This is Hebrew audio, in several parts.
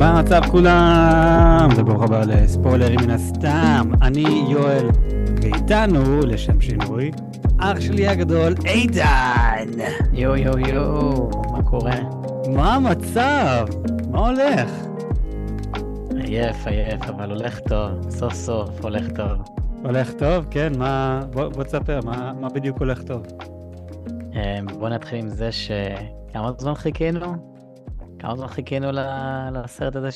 מה המצב כולם? וברוך הבא לספוילרים מן הסתם. אני יואל, ואיתנו, לשם שינוי, אח שלי הגדול, איתן. יו יו יו, מה קורה? מה המצב? מה הולך? עייף, עייף, אבל הולך טוב, סוף סוף הולך טוב. הולך טוב? כן, מה... בוא, בוא תספר, מה, מה בדיוק הולך טוב? אמ, בוא נתחיל עם זה ש... כמה זמן חיכינו? כמה זמן חיכינו לסרט הזה?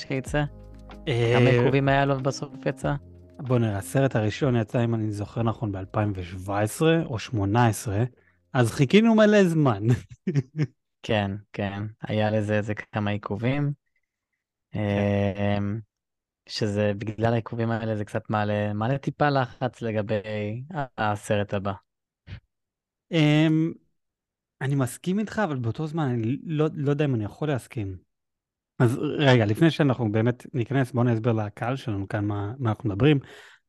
כמה אה, עיכובים היה לו בסוף יצא? בוא נראה, הסרט הראשון יצא, אם אני זוכר נכון, ב-2017 או 2018, אז חיכינו מלא זמן. כן, כן, היה לזה איזה כמה עיכובים. אמ, שזה בגלל העיכובים האלה זה קצת מעלה, מעלה טיפה לחץ לגבי הסרט הבא. אני מסכים איתך, אבל באותו זמן אני לא, לא יודע אם אני יכול להסכים. אז רגע, לפני שאנחנו באמת ניכנס, בואו נסביר לקהל שלנו כאן מה, מה אנחנו מדברים.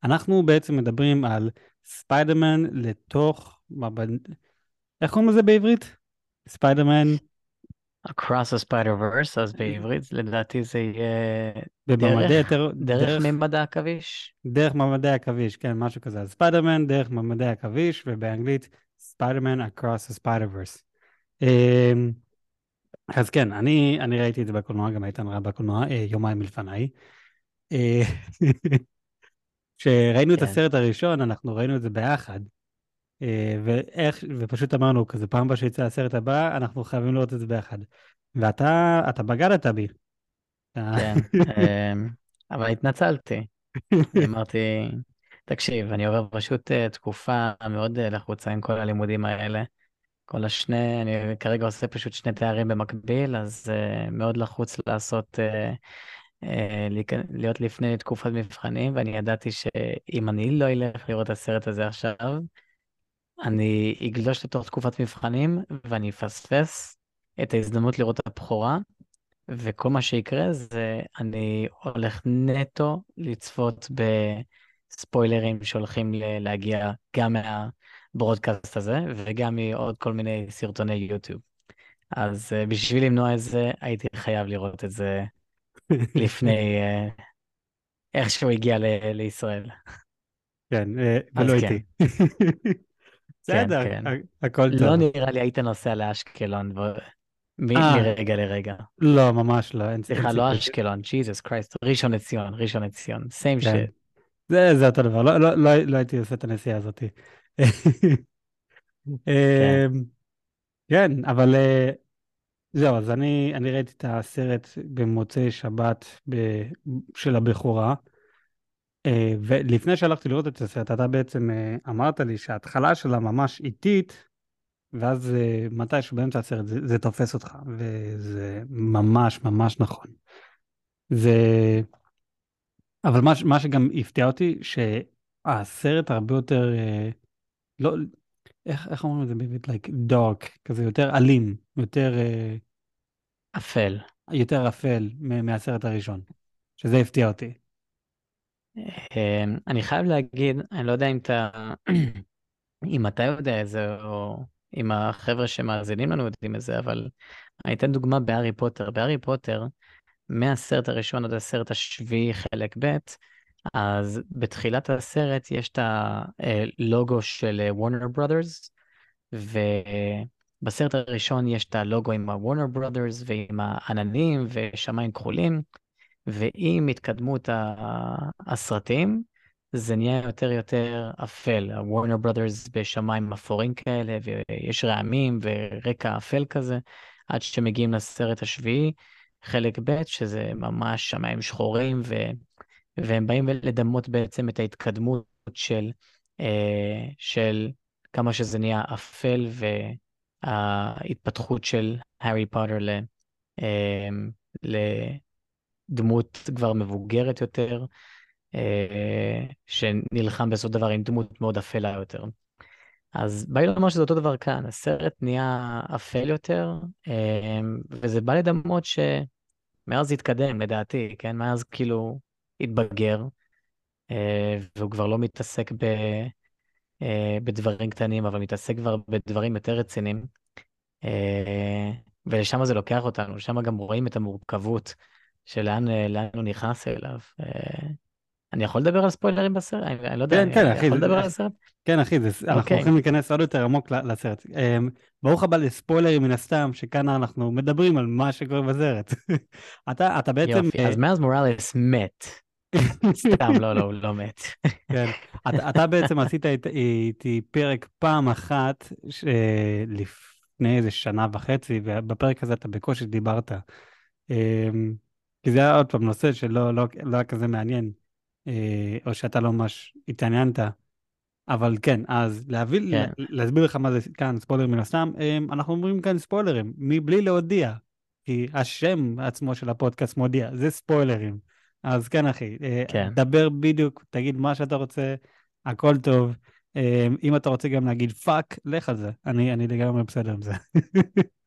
אנחנו בעצם מדברים על ספיידרמן לתוך. איך קוראים לזה בעברית? ספיידרמן Across the Spider-Verse, אז בעברית לדעתי זה יהיה בממדי דרך, יותר... דרך ממד העכביש. דרך ממדי עכביש, כן, משהו כזה. אז ספיידרמן דרך ממדי עכביש, ובאנגלית ספיידרמן across the Spider-Verse. אמ, אז כן, אני, אני ראיתי את זה בקולנוע, גם איתן ראה בקולנוע אה, יומיים מלפניי. אה, כשראינו את כן. הסרט הראשון, אנחנו ראינו את זה ביחד. אה, ואיך, ופשוט אמרנו, כזה פעם הבאה שיצא הסרט הבא, אנחנו חייבים לראות את זה ביחד. ואתה, אתה בגדת בי. כן, אמ, אבל התנצלתי. אמרתי, תקשיב, אני עובר פשוט אה, תקופה מאוד אה, לחוצה עם כל הלימודים האלה. כל השני, אני כרגע עושה פשוט שני תארים במקביל, אז uh, מאוד לחוץ לעשות, uh, uh, להיות לפני תקופת מבחנים, ואני ידעתי שאם אני לא אלך לראות את הסרט הזה עכשיו, אני אגלוש לתוך תקופת מבחנים, ואני אפספס את ההזדמנות לראות את הבכורה, וכל מה שיקרה זה אני הולך נטו לצפות בספוילרים שהולכים להגיע גם מהברודקאסט הזה וגם מעוד כל מיני סרטוני יוטיוב. אז uh, בשביל למנוע את זה הייתי חייב לראות את זה לפני uh, איך שהוא הגיע ל- לישראל. כן, אה, ולא כן. איתי. בסדר, כן. ה- הכל לא טוב. נראה לי היית נוסע לאשקלון ו- אה. מרגע לרגע. לא, ממש לא, סליחה, לא. אשקלון, ג'יזוס קרייסט, ראשון לציון, ראשון לציון, same כן. זה, זה אותו דבר, לא, לא, לא, לא הייתי עושה את הנסיעה הזאת. אמ, כן, אבל אה, זהו, אז אני, אני ראיתי את הסרט במוצאי שבת ב, של הבכורה, אה, ולפני שהלכתי לראות את הסרט, אתה בעצם אה, אמרת לי שההתחלה שלה ממש איטית, ואז מתישהו באמצע הסרט זה, זה תופס אותך, וזה ממש ממש נכון. זה... אבל מה, מה שגם הפתיע אותי, שהסרט הרבה יותר, אה, לא, איך, איך אומרים את זה בעברית? like dark, כזה יותר אלים, יותר, אה, אפל. יותר אפל מהסרט הראשון, שזה הפתיע אותי. אמ, אני חייב להגיד, אני לא יודע אם אתה, אם אתה יודע את זה, או אם החבר'ה שמאזינים לנו יודעים את זה, אבל אני אתן דוגמה בהארי פוטר. בהארי פוטר, מהסרט הראשון עד הסרט השביעי, חלק ב', אז בתחילת הסרט יש את הלוגו של וורנר ברודרס, ובסרט הראשון יש את הלוגו עם הוורנר ברודרס ועם העננים ושמיים כחולים, ועם התקדמות הסרטים, זה נהיה יותר יותר אפל. הוורנר ברודרס בשמיים אפורים כאלה, ויש רעמים ורקע אפל כזה, עד שמגיעים לסרט השביעי, חלק ב', שזה ממש שמיים שחורים, ו... והם באים לדמות בעצם את ההתקדמות של, אה, של כמה שזה נהיה אפל, וההתפתחות של הארי פוטר ל... אה, לדמות כבר מבוגרת יותר, אה, שנלחם בסופו דבר עם דמות מאוד אפלה יותר. אז בא לי לומר שזה אותו דבר כאן, הסרט נהיה אפל יותר, וזה בא לדמות שמאז התקדם לדעתי, כן? מאז כאילו התבגר, אה, והוא כבר לא מתעסק ב, אה, בדברים קטנים, אבל מתעסק כבר בדברים יותר רציניים. אה, ולשם זה לוקח אותנו, שם גם רואים את המורכבות אה, לאן הוא נכנס אליו. אה, אני יכול לדבר על ספוילרים בסרט? אני, אני לא יודע, כן, כן, אני אחי. יכול לדבר על הסרט? כן, אחי, זה, אנחנו אוקיי. הולכים להיכנס עוד יותר עמוק לסרט. אמ, ברוך הבא לספוילרים מן הסתם, שכאן אנחנו מדברים על מה שקורה בסרט. אתה, אתה בעצם... יופי, אה, אז מאז מוראליס מת. סתם, לא, לא, הוא לא מת. כן. אתה, אתה בעצם עשית אית- איתי פרק פעם אחת ש... לפני איזה שנה וחצי, ובפרק הזה אתה בקושי דיברת. אמ, כי זה היה עוד פעם נושא שלא לא, לא היה כזה מעניין, אה, או שאתה לא ממש התעניינת. אבל כן, אז להביא, כן. להסביר לך מה זה כאן ספוילרים מן הסתם, אמ, אנחנו אומרים כאן ספוילרים, מבלי להודיע, כי השם עצמו של הפודקאסט מודיע, זה ספוילרים. אז כן, אחי, אה, כן. דבר בדיוק, תגיד מה שאתה רוצה, הכל טוב. אמ, אם אתה רוצה גם להגיד fuck, לך על זה, אני, אני לגמרי בסדר עם זה.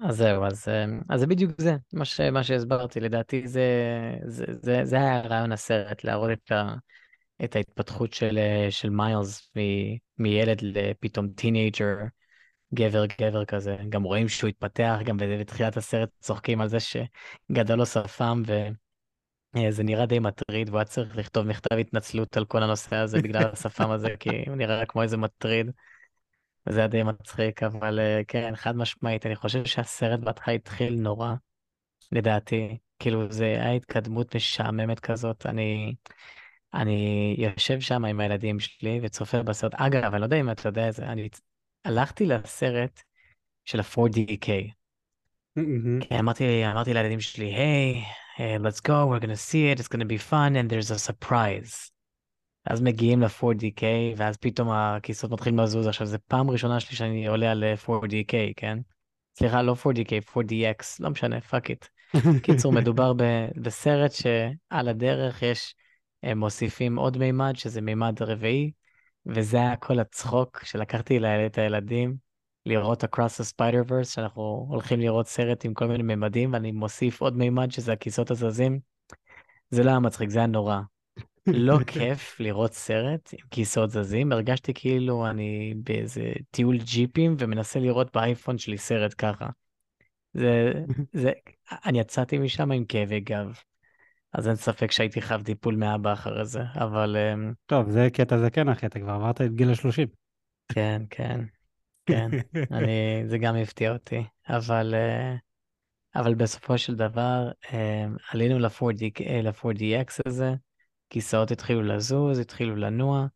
אז זהו, אז, אה, אז זה בדיוק זה, מה, ש, מה שהסברתי, לדעתי זה, זה, זה, זה היה רעיון הסרט, להראות את, ה, את ההתפתחות של, אה, של מיילס מ- מילד לפתאום teenager, גבר גבר כזה, גם רואים שהוא התפתח, גם בתחילת הסרט צוחקים על זה שגדל לו שפם וזה נראה די מטריד, והוא היה צריך לכתוב מכתב התנצלות על כל הנושא הזה בגלל השפם הזה, כי הוא נראה כמו איזה מטריד. וזה היה די מצחיק, אבל אה, כן, חד משמעית, אני חושב שהסרט בהתחלה התחיל נורא, לדעתי. כאילו, זה היה התקדמות משעממת כזאת. אני, אני יושב שם עם הילדים שלי וצופה בסרט. אגב, אני לא יודע אם אתה יודע את זה, אני הלכתי לסרט של ה-4DK. מהמם. כי אמרתי, אמרתי לילדים שלי, היי, hey, let's go, we're gonna see it, it's gonna be fun, and there's a surprise. אז מגיעים ל-4DK, ואז פתאום הכיסאות מתחילים לזוז. עכשיו, זו פעם ראשונה שלי שאני עולה על אה, 4DK, כן? סליחה, לא 4DK, 4DX, לא משנה, fuck it. קיצור, מדובר ב- בסרט שעל הדרך יש, הם מוסיפים עוד מימד, שזה מימד רביעי, וזה היה כל הצחוק שלקחתי את הילדים לראות Across the Spider-Verse, שאנחנו הולכים לראות סרט עם כל מיני מימדים, ואני מוסיף עוד מימד, שזה הכיסאות הזזים. זה לא היה מצחיק, זה היה נורא. לא כיף לראות סרט עם כיסאות זזים, הרגשתי כאילו אני באיזה טיול ג'יפים ומנסה לראות באייפון שלי סרט ככה. זה, זה, אני יצאתי משם עם כאבי גב. אז אין ספק שהייתי חייב טיפול מאבא אחרי זה, אבל אמ, טוב, זה קטע זה כן, אחי, אתה כבר עברת את גיל ה-30. כן, כן, כן, אני, זה גם הפתיע אותי, אבל, אה, אבל בסופו של דבר אמ, עלינו ל-4D, ל-4DX הזה, כיסאות התחילו לזוז, התחילו לנוע,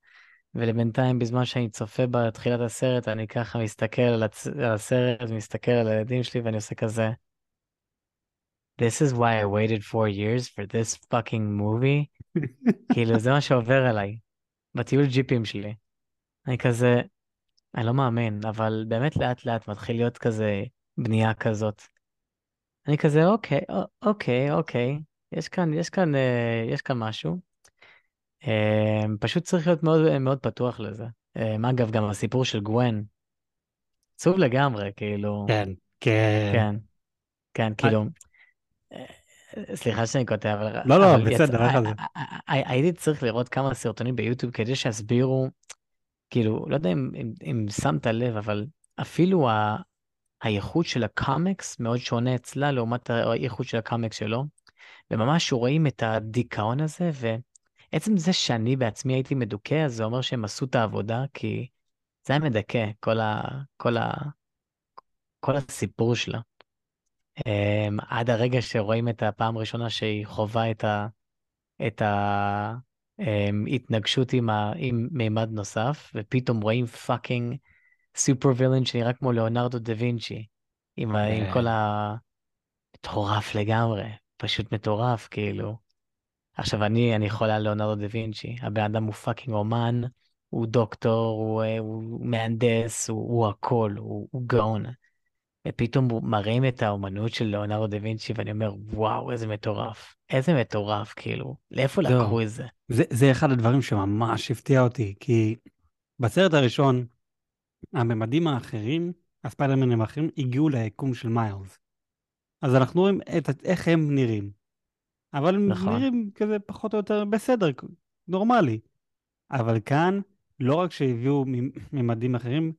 ולבינתיים בזמן שאני צופה בתחילת הסרט, אני ככה מסתכל על, הצ... על הסרט, מסתכל על הילדים שלי ואני עושה כזה, This is why I waited four years for this fucking movie. כאילו זה מה שעובר עליי, בטיול ג'יפים שלי. אני כזה, אני לא מאמין, אבל באמת לאט לאט מתחיל להיות כזה בנייה כזאת. אני כזה, אוקיי, אוקיי, אוקיי, יש כאן, יש כאן, אה, יש כאן משהו. אה, פשוט צריך להיות מאוד, מאוד פתוח לזה. אה, אגב, גם הסיפור של גוון, עצוב לגמרי, כאילו, כן, כן. כן, כן, כאילו, אה, סליחה שאני קוטע, אבל, לא, לא, בסדר, איך על זה? הי- הייתי צריך לראות כמה סרטונים ביוטיוב כדי שיסבירו, כאילו, לא יודע אם, אם, אם שמת לב, אבל אפילו ה, האיכות של הקומיקס מאוד שונה אצלה לעומת האיכות של הקומיקס שלו, וממש רואים את הדיכאון הזה, ועצם זה שאני בעצמי הייתי מדוכא, אז זה אומר שהם עשו את העבודה, כי זה היה מדכא, כל ה... כל ה... כל הסיפור שלה. Um, עד הרגע שרואים את הפעם הראשונה שהיא חווה את ה... את ההתנגשות עם, ה... עם מימד נוסף, ופתאום רואים fucking super villain שנראה כמו ליאונרדו דה וינצ'י, עם, ה... עם כל כן. ה... מטורף לגמרי, פשוט מטורף, כאילו. עכשיו, אני, אני חולה על ליאונרדו דה וינצ'י, הבן אדם הוא fucking אומן, הוא דוקטור, הוא, אה, הוא מהנדס, הוא, הוא הכל, הוא, הוא גאון. ופתאום מראים את האומנות של ליאונרדו דה וינצ'י, ואני אומר, וואו, איזה מטורף. איזה מטורף, כאילו. לאיפה. לקחו את זה? זה, זה אחד הדברים שממש הפתיע אותי, כי בסרט הראשון, הממדים האחרים, הספיידרמנים האחרים, הגיעו ליקום של מיילס. אז אנחנו רואים את, איך הם נראים. אבל הם נכון. נראים כזה פחות או יותר בסדר, נורמלי. אבל כאן, לא רק שהביאו ממדים אחרים,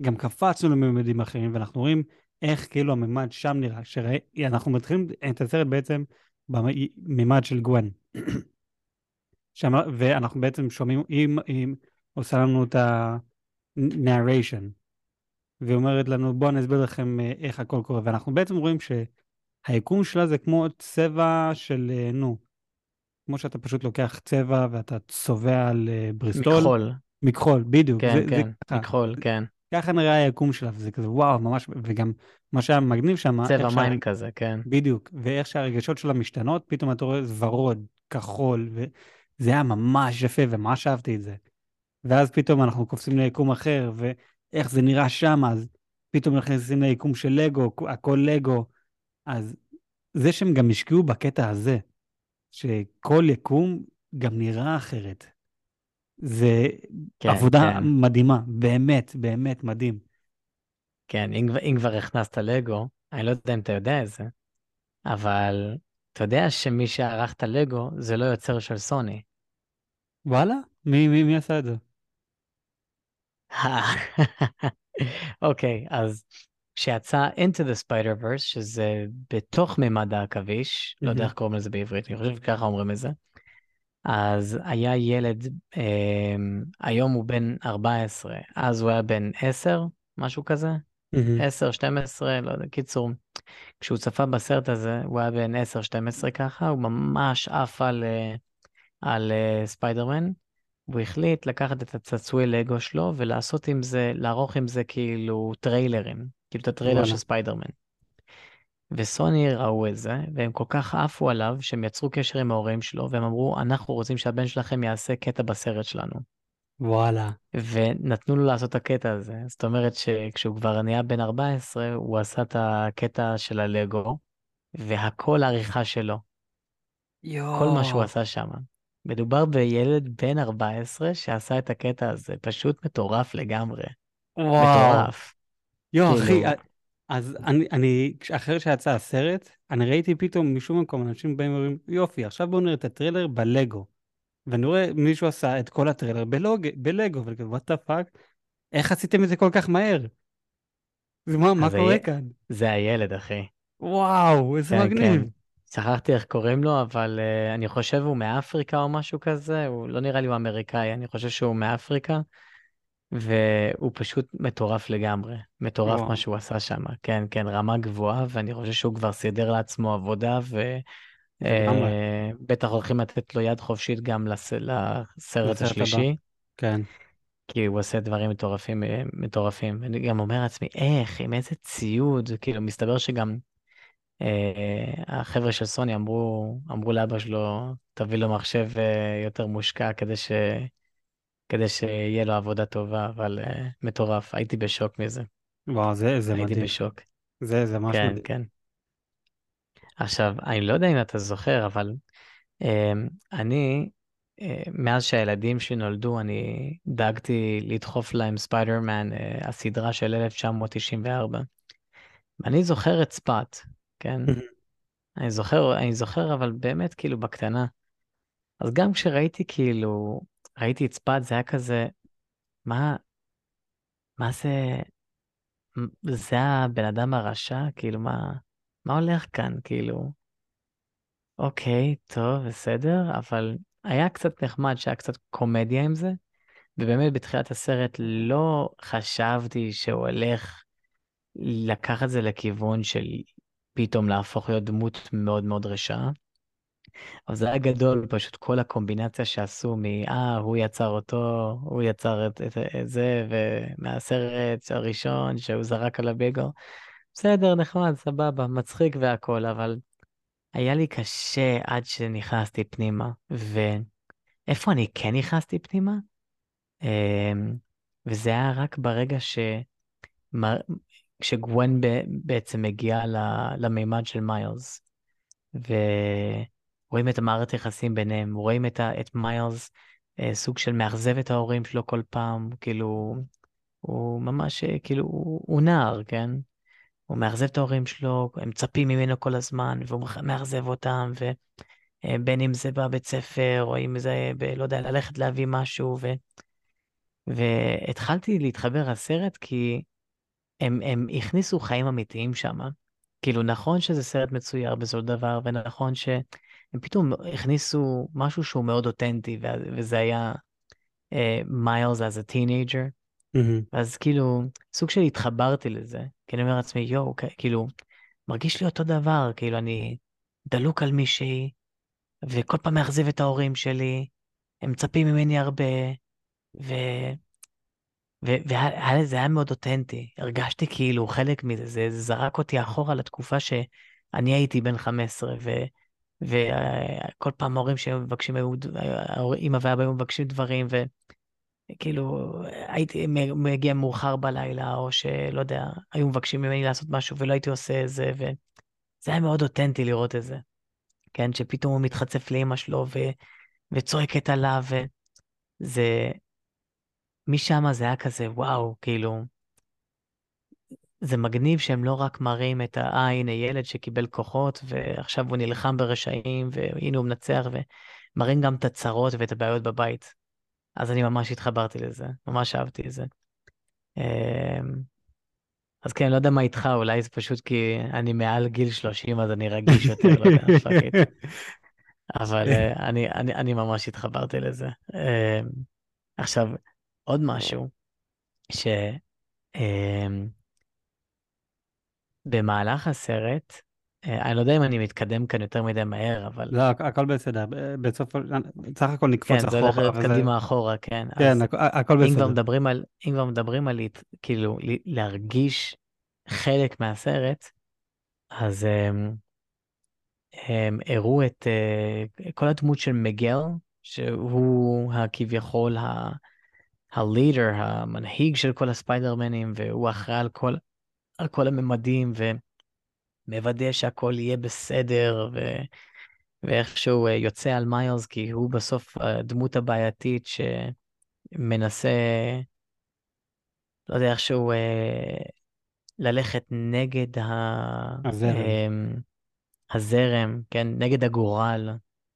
גם קפצנו לממדים אחרים, ואנחנו רואים איך כאילו הממד שם נראה. שאנחנו מתחילים את הסרט בעצם במימד של גוון. שם, ואנחנו בעצם שומעים, היא, היא עושה לנו את ה-narration, והיא אומרת לנו, בואו אני אסביר לכם אה, איך הכל קורה, ואנחנו בעצם רואים שהיקום שלה זה כמו צבע של, אה, נו, כמו שאתה פשוט לוקח צבע ואתה צובע על אה, בריסטול. מכחול. מכחול, בדיוק. כן, זה, כן, זה מכחול, כן. ככה נראה היקום שלה, וזה כזה וואו, ממש, וגם מה שהיה מגניב שם, צבע מים שהרג... כזה, כן. בדיוק, ואיך שהרגשות שלה משתנות, פתאום אתה רואה ורוד, כחול, וזה היה ממש יפה, וממש אהבתי את זה. ואז פתאום אנחנו קופצים ליקום אחר, ואיך זה נראה שם, אז פתאום נכנסים ליקום של לגו, הכל לגו. אז זה שהם גם השקיעו בקטע הזה, שכל יקום גם נראה אחרת. זה כן, עבודה כן. מדהימה, באמת, באמת מדהים. כן, אם, אם כבר הכנסת לגו, אני לא יודע אם אתה יודע את זה, אבל אתה יודע שמי שערך את הלגו זה לא יוצר של סוני. וואלה? מי, מי, מי עשה את זה? אוקיי, אז כשיצא Into the Spider-Verse, שזה בתוך מימד העכביש, mm-hmm. לא יודע איך קוראים לזה בעברית, אני חושב שככה אומרים את זה, אז היה ילד, אה, היום הוא בן 14, אז הוא היה בן 10, משהו כזה, mm-hmm. 10, 12, לא יודע, קיצור, כשהוא צפה בסרט הזה, הוא היה בן 10-12 ככה, הוא ממש עף על, אה, על אה, ספיידרמן. הוא החליט לקחת את הצעצועי לגו שלו ולעשות עם זה, לערוך עם זה כאילו טריילרים, כאילו את הטריילר של ספיידרמן. וסוני ראו את זה, והם כל כך עפו עליו, שהם יצרו קשר עם ההורים שלו, והם אמרו, אנחנו רוצים שהבן שלכם יעשה קטע בסרט שלנו. וואלה. ונתנו לו לעשות את הקטע הזה. זאת אומרת שכשהוא כבר נהיה בן 14, הוא עשה את הקטע של הלגו, והכל עריכה שלו. יואו. כל מה שהוא עשה שם. מדובר בילד בן 14 שעשה את הקטע הזה, פשוט מטורף לגמרי. וואו. מטורף. יואו, כאילו... אחי, אז אני, אני, אחרי שיצא הסרט, אני ראיתי פתאום משום מקום אנשים באים ואומרים, יופי, עכשיו בואו נראה את הטריילר בלגו. ואני רואה מישהו עשה את כל הטריילר בלוג, בלגו, וכזה, what the fuck, איך עשיתם את זה כל כך מהר? זה מה, מה קורה כאן? זה הילד, אחי. וואו, איזה כן, מגניב. כן. שכחתי איך קוראים לו, אבל uh, אני חושב הוא מאפריקה או משהו כזה, הוא לא נראה לי הוא אמריקאי, אני חושב שהוא מאפריקה, והוא פשוט מטורף לגמרי. מטורף וואו. מה שהוא עשה שם. כן, כן, רמה גבוהה, ואני חושב שהוא כבר סידר לעצמו עבודה, ו... אה, הולכים לתת לו יד חופשית גם לס... לסרט השלישי. הבא. כן. כי הוא עושה דברים מטורפים, אה, מטורפים. אני גם אומר לעצמי, איך, עם איזה ציוד, כאילו, מסתבר שגם אה, החבר'ה של סוני אמרו, אמרו לאבא שלו, תביא לו מחשב אה, יותר מושקע כדי, ש... כדי שיהיה לו עבודה טובה, אבל אה, מטורף, הייתי בשוק מזה. וואו, זה, זה הייתי מדהים. הייתי בשוק. זה, זה ממש כן, מדהים. כן. עכשיו, אני לא יודע אם אתה זוכר, אבל אה, אני, אה, מאז שהילדים שלי נולדו, אני דאגתי לדחוף להם ספיידרמן, אה, הסדרה של 1994. אני זוכר את ספאט, כן? אני זוכר, אני זוכר, אבל באמת כאילו בקטנה. אז גם כשראיתי כאילו, ראיתי את ספאט, זה היה כזה, מה, מה זה, זה הבן אדם הרשע? כאילו, מה... מה הולך כאן? כאילו, אוקיי, טוב, בסדר, אבל היה קצת נחמד שהיה קצת קומדיה עם זה, ובאמת בתחילת הסרט לא חשבתי שהוא הולך לקחת את זה לכיוון של פתאום להפוך להיות דמות מאוד מאוד רשעה. אבל זה היה גדול, פשוט כל הקומבינציה שעשו מ"אה, הוא יצר אותו, הוא יצר את, את, את זה", ומהסרט הראשון שהוא זרק על הביגו, בסדר, נחמד, סבבה, מצחיק והכול, אבל היה לי קשה עד שנכנסתי פנימה. ואיפה אני כן נכנסתי פנימה? אמ, וזה היה רק ברגע ש... כשגוון בעצם מגיע למימד של מיילס, ורואים את המערכת היחסים ביניהם, רואים את. את מיילס אה, סוג של מאכזב את ההורים שלו כל פעם, כאילו, הוא ממש, אה, כאילו, הוא, הוא נער, כן? הוא מאכזב את ההורים שלו, הם מצפים ממנו כל הזמן, והוא מאכזב אותם, ובין אם זה בבית ספר, או אם זה, ב, לא יודע, ללכת להביא משהו, ו... והתחלתי להתחבר לסרט כי הם, הם הכניסו חיים אמיתיים שם. כאילו, נכון שזה סרט מצויר בסופו של דבר, ונכון שהם פתאום הכניסו משהו שהוא מאוד אותנטי, וזה היה מיילס a teenager. אז כאילו, סוג של התחברתי לזה, כי אני אומר לעצמי, יואו, כאילו, מרגיש לי אותו דבר, כאילו, אני דלוק על מישהי, וכל פעם מאכזב את ההורים שלי, הם מצפים ממני הרבה, ו... וזה היה מאוד אותנטי, הרגשתי כאילו חלק מזה, זה זרק אותי אחורה לתקופה שאני הייתי בן 15, ו... וכל פעם ההורים שהיו מבקשים, אמא ואבא היו מבקשים דברים, וכאילו הייתי מגיע מאוחר בלילה, או שלא יודע, היו מבקשים ממני לעשות משהו ולא הייתי עושה את זה, וזה היה מאוד אותנטי לראות את זה. כן, שפתאום הוא מתחצף לאמא שלו ו... וצועקת עליו, וזה... משם זה היה כזה, וואו, כאילו, זה מגניב שהם לא רק מראים את ה... אה, הנה ילד שקיבל כוחות, ועכשיו הוא נלחם ברשעים, והנה הוא מנצח, ומראים גם את הצרות ואת הבעיות בבית. אז אני ממש התחברתי לזה, ממש אהבתי את זה. אמ, אז כן, לא יודע מה איתך, אולי זה פשוט כי אני מעל גיל 30, אז אני רגיש יותר, לא יודע, אבל אה, אני, אני, אני ממש התחברתי לזה. אמ, עכשיו, עוד משהו, ש... אמ, במהלך הסרט, אה, אני לא יודע אם אני מתקדם כאן יותר מדי מהר, אבל... לא, הכל בסדר, בסוף, סך הכל נקפוץ אחורה. כן, זה הולך להיות קדימה אחורה, כן. כן, הכל בסדר. אם כבר מדברים על, אם כבר מדברים על, כאילו, להרגיש חלק מהסרט, אז הם, הם הראו את uh, כל הדמות של מגל, שהוא הכביכול ה... הלידר, המנהיג של כל הספיידרמנים, והוא אחראי על כל, על כל הממדים, ומוודא שהכל יהיה בסדר, ו... ואיכשהו אה, יוצא על מיילס, כי הוא בסוף הדמות הבעייתית שמנסה, לא יודע, איכשהו אה, ללכת נגד ה... הזרם. אמ, הזרם, כן, נגד הגורל,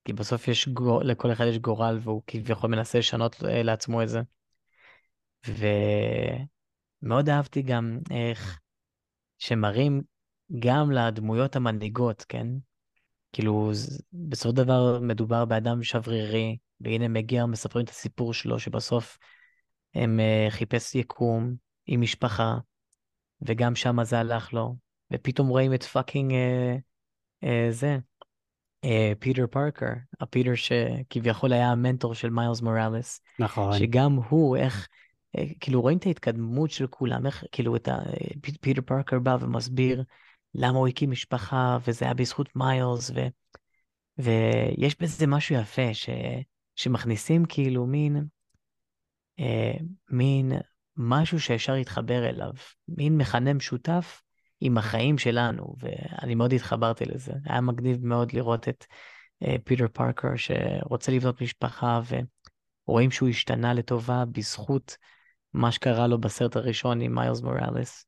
כי בסוף יש, גור... לכל אחד יש גורל והוא כביכול מנסה לשנות אה, לעצמו את זה. ומאוד אהבתי גם איך שמראים גם לדמויות המנהיגות, כן? כאילו, בסופו של דבר מדובר באדם שברירי, והנה מגיע, מספרים את הסיפור שלו, שבסוף הם uh, חיפש יקום עם משפחה, וגם שם זה הלך לו, ופתאום רואים את fucking uh, uh, זה, פיטר פארקר, הפיטר שכביכול היה המנטור של מיילס מוראלס. נכון. שגם הוא, איך, אה, כאילו רואים את ההתקדמות של כולם, איך כאילו את ה... פיטר פארקר בא ומסביר למה הוא הקים משפחה, וזה היה בזכות מיילס, ו... ויש בזה משהו יפה, ש... שמכניסים כאילו מין, אה, מין משהו שאפשר להתחבר אליו, מין מכנה משותף עם החיים שלנו, ואני מאוד התחברתי לזה. היה מגניב מאוד לראות את אה, פיטר פארקר שרוצה לבנות משפחה, ורואים שהוא השתנה לטובה בזכות מה שקרה לו בסרט הראשון עם מיילס מוראלס.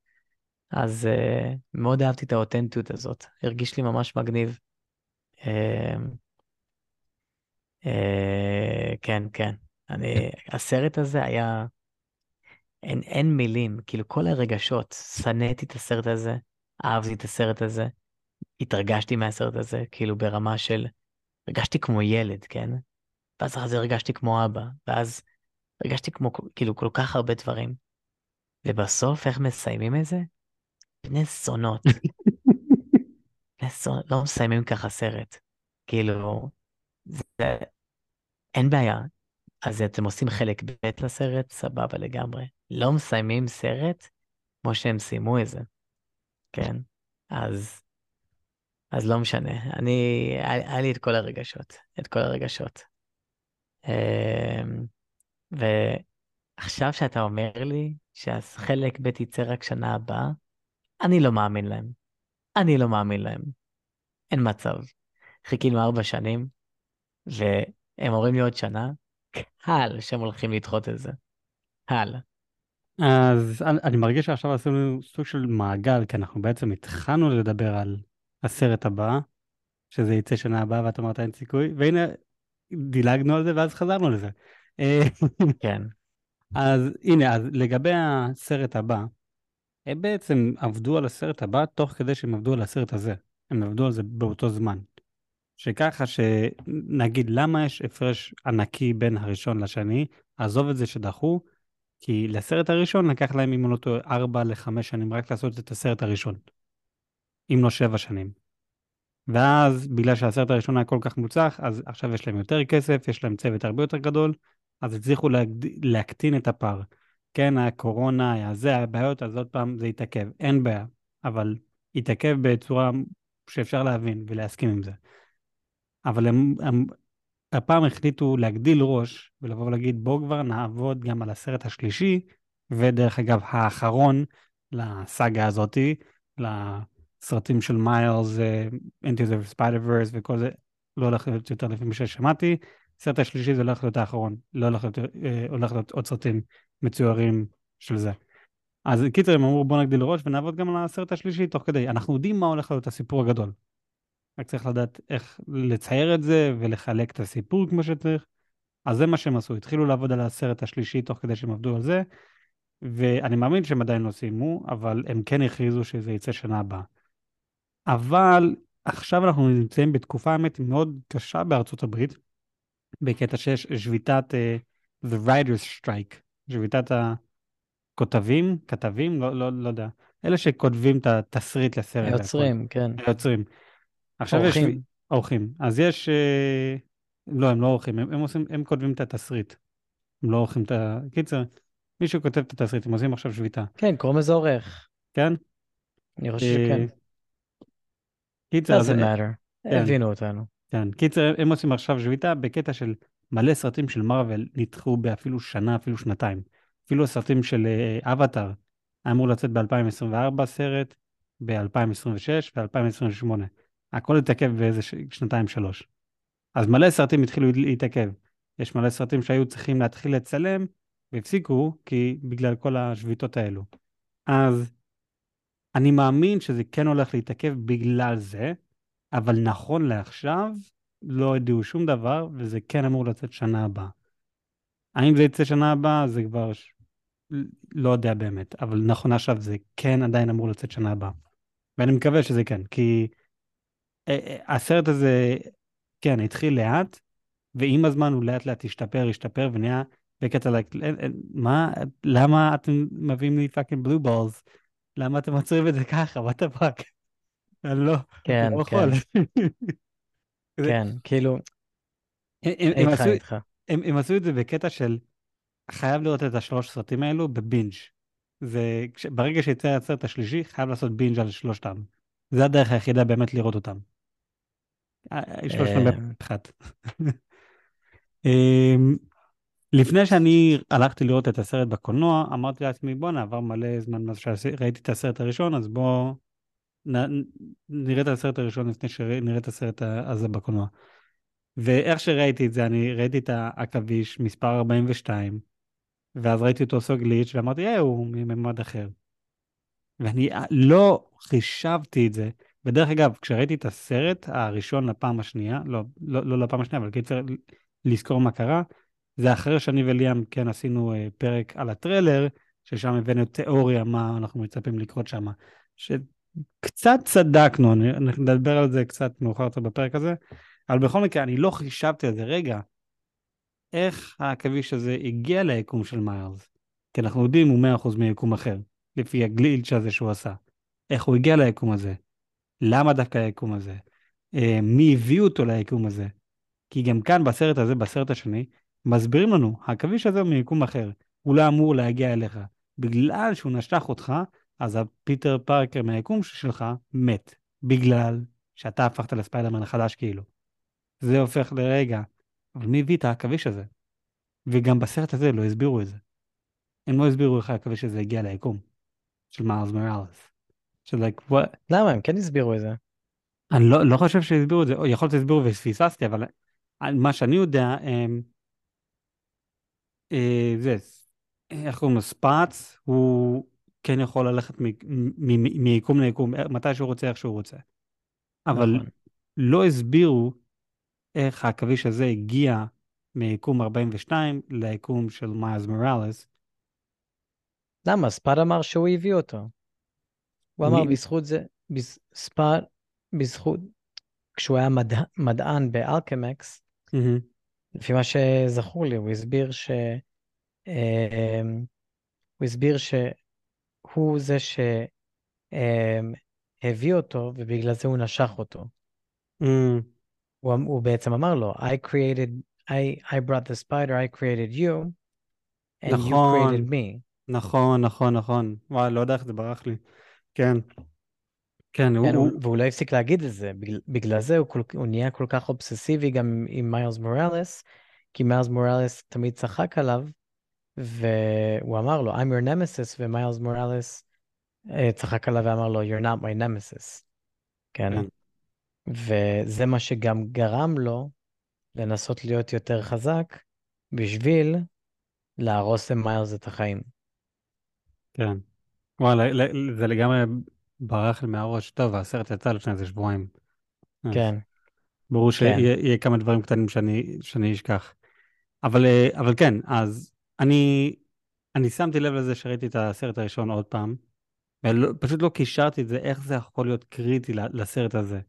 אז uh, מאוד אהבתי את האותנטיות הזאת, הרגיש לי ממש מגניב. Uh, uh, כן, כן. אני, הסרט הזה היה, אין, אין מילים, כאילו כל הרגשות, שנאתי את הסרט הזה, אהבתי את הסרט הזה, התרגשתי מהסרט הזה, כאילו ברמה של, הרגשתי כמו ילד, כן? ואז אחרי זה הרגשתי כמו אבא, ואז הרגשתי כמו, כאילו, כל כך הרבה דברים. ובסוף, איך מסיימים את זה? בני זונות. בני זונות, לא מסיימים ככה סרט. כאילו, זה... אין בעיה. אז אתם עושים חלק ב' לסרט, סבבה לגמרי. לא מסיימים סרט כמו שהם סיימו את זה. כן? אז... אז לא משנה. אני... היה לי את כל הרגשות. את כל הרגשות. ועכשיו שאתה אומר לי שהחלק ב' יצא רק שנה הבאה, אני לא מאמין להם. אני לא מאמין להם. אין מצב. חיכינו ארבע שנים, והם אומרים לי עוד שנה, קל שהם הולכים לדחות את זה. קל. אז אני מרגיש שעכשיו עשינו סוג של מעגל, כי אנחנו בעצם התחלנו לדבר על הסרט הבא, שזה יצא שנה הבאה, ואת אמרת אין סיכוי, והנה דילגנו על זה ואז חזרנו לזה. כן. אז הנה, אז לגבי הסרט הבא, הם בעצם עבדו על הסרט הבא תוך כדי שהם עבדו על הסרט הזה. הם עבדו על זה באותו זמן. שככה שנגיד למה יש הפרש ענקי בין הראשון לשני, עזוב את זה שדחו, כי לסרט הראשון לקח להם, אם לא טועה, 4 ל-5 שנים רק לעשות את הסרט הראשון. אם לא 7 שנים. ואז, בגלל שהסרט הראשון היה כל כך מוצלח, אז עכשיו יש להם יותר כסף, יש להם צוות הרבה יותר גדול, אז הצליחו להגד... להקטין את הפער. כן, היה קורונה, היה זה, היה בעיות, אז עוד פעם זה התעכב. אין בעיה, אבל התעכב בצורה שאפשר להבין ולהסכים עם זה. אבל הם, הם הפעם החליטו להגדיל ראש ולבוא ולהגיד בואו כבר נעבוד גם על הסרט השלישי, ודרך אגב האחרון לסאגה הזאתי, לסרטים של מיילס, אנטי זה ספיידר ורס וכל זה, לא הולך להיות יותר לפי מה ששמעתי. הסרט השלישי זה הולך להיות האחרון, לא הולך להיות, אה, הולך להיות עוד סרטים מצוירים של זה. אז קיצר הם אמרו בואו נגדיל ראש ונעבוד גם על הסרט השלישי תוך כדי. אנחנו יודעים מה הולך להיות הסיפור הגדול. רק צריך לדעת איך לצייר את זה ולחלק את הסיפור כמו שצריך. אז זה מה שהם עשו, התחילו לעבוד על הסרט השלישי תוך כדי שהם עבדו על זה, ואני מאמין שהם עדיין לא סיימו, אבל הם כן הכריזו שזה יצא שנה הבאה. אבל עכשיו אנחנו נמצאים בתקופה האמת מאוד קשה בארצות הברית, בקטע שיש שביתת uh, The Writers Strike, שביתת הכותבים, כתבים, לא, לא, לא יודע, אלה שכותבים את התסריט לסרט. היוצרים, כן. היוצרים. עכשיו אורחים. יש... אורחים. אז יש... אה, לא, הם לא אורחים, הם, הם, עושים, הם כותבים את התסריט. הם לא עורכים את ה... קיצר, מישהו כותב את התסריט, הם עושים עכשיו שביתה. כן, קוראים לזה עורך. כן? אני חושב שכן. אה, קיצר, doesn't matter. כן. הבינו אותנו. כן, קיצר, הם עושים עכשיו שביתה בקטע של מלא סרטים של מארוול נדחו באפילו שנה, אפילו שנתיים. אפילו הסרטים של אבטאר, אה, היה אמור לצאת ב-2024 סרט, ב-2026 ו-2028. הכל התעכב באיזה שנתיים שלוש. אז מלא סרטים התחילו להתעכב. יש מלא סרטים שהיו צריכים להתחיל לצלם והפסיקו כי בגלל כל השביתות האלו. אז אני מאמין שזה כן הולך להתעכב בגלל זה, אבל נכון לעכשיו לא הודיעו שום דבר וזה כן אמור לצאת שנה הבאה. האם זה יצא שנה הבאה זה כבר לא יודע באמת, אבל נכון עכשיו זה כן עדיין אמור לצאת שנה הבאה. ואני מקווה שזה כן, כי אה, אה, הסרט הזה, כן, התחיל לאט, ועם הזמן הוא לאט לאט השתפר, השתפר, ונהיה בקטע, מה, למה אתם מביאים לי fucking blue balls? למה אתם עוצרים את זה ככה? what the fuck? אני לא, כן, לא כן. כן, כאילו, איתך, איתך. הם עשו את זה בקטע של חייב לראות את השלוש סרטים האלו בבינג'. זה, ברגע שיצא הסרט השלישי, חייב לעשות בינג' על שלושתם. זה הדרך היחידה באמת לראות אותם. יש לו שם אחת. אמ, לפני שאני הלכתי לראות את הסרט בקולנוע, אמרתי לעצמי, בואנה, עבר מלא זמן מאז שראיתי את הסרט הראשון, אז בוא נראה את הסרט הראשון לפני שנראה את הסרט הזה בקולנוע. ואיך שראיתי את זה, אני ראיתי את העכביש מספר 42, ואז ראיתי אותו עושה גליץ' ואמרתי, אה, הוא מממד אחר. ואני לא חישבתי את זה ודרך אגב, כשראיתי את הסרט הראשון לפעם השנייה, לא, לא, לא לפעם השנייה, אבל קיצר לזכור מה קרה, זה אחרי שאני וליאם כן עשינו uh, פרק על הטריילר, ששם הבאנו תיאוריה מה אנחנו מצפים לקרות שם. שקצת צדקנו, אנחנו נדבר על זה קצת מאוחר יותר בפרק הזה, אבל בכל מקרה, אני לא חישבתי על זה, רגע, איך העכביש הזה הגיע ליקום של מיילס? כי אנחנו יודעים הוא 100% מיקום אחר, לפי הגלילץ' הזה שהוא עשה. איך הוא הגיע ליקום הזה? למה דווקא היקום הזה? אה, מי הביא אותו ליקום הזה? כי גם כאן בסרט הזה, בסרט השני, מסבירים לנו, העכביש הזה הוא מיקום אחר, הוא לא אמור להגיע אליך. בגלל שהוא נשך אותך, אז הפיטר פארקר מהיקום שלך מת. בגלל שאתה הפכת לספיידרמן החדש כאילו. זה הופך לרגע, אבל מי הביא את העכביש הזה? וגם בסרט הזה לא הסבירו את זה. הם לא הסבירו איך העכביש הזה הגיע ליקום של מיילס מראלס. של like, what? למה? הם כן הסבירו את זה. אני לא, לא חושב שהסבירו את זה, או יכול להיות שהסבירו ופספסתי, אבל מה שאני יודע, הם, אה, זה, איך קוראים לו, ספאץ, הוא כן יכול ללכת מיקום ליקום, מתי שהוא רוצה, איך שהוא רוצה. אבל נכון. לא הסבירו איך העכביש הזה הגיע מיקום 42 ליקום של מיילס מוראלס. למה? ספאד אמר שהוא הביא אותו. הוא אמר בזכות זה, ספאט, בזכות, כשהוא היה מדע, מדען באלקמקס, לפי מה שזכור לי, הוא הסביר ש... הוא הסביר שהוא זה שהביא אותו, ובגלל זה הוא נשך אותו. הוא, הוא בעצם אמר לו, I created, I, I brought the spider, I created you, and נכון, you created me. נכון, נכון, נכון. וואי, לא יודע איך זה ברח לי. כן. כן, כן הוא... והוא לא הפסיק להגיד את זה, בגלל, בגלל זה הוא, כל, הוא נהיה כל כך אובססיבי גם עם מיילס מוראלס, כי מיילס מוראלס תמיד צחק עליו, והוא אמר לו, I'm your nemesis, ומיילס מוראלס אה, צחק עליו ואמר לו, you're not my nemesis. כן. כן. וזה מה שגם גרם לו לנסות להיות יותר חזק בשביל להרוס למיילס את החיים. כן. וואלה, זה לגמרי ברח לי מהראש. טוב, הסרט יצא לפני איזה שבועיים. כן. ברור כן. שיהיה כמה דברים קטנים שאני, שאני אשכח. אבל, אה, אבל כן, אז אני, אני שמתי לב לזה שראיתי את הסרט הראשון עוד פעם, ופשוט לא קישרתי את זה, איך זה יכול להיות קריטי לסרט הזה.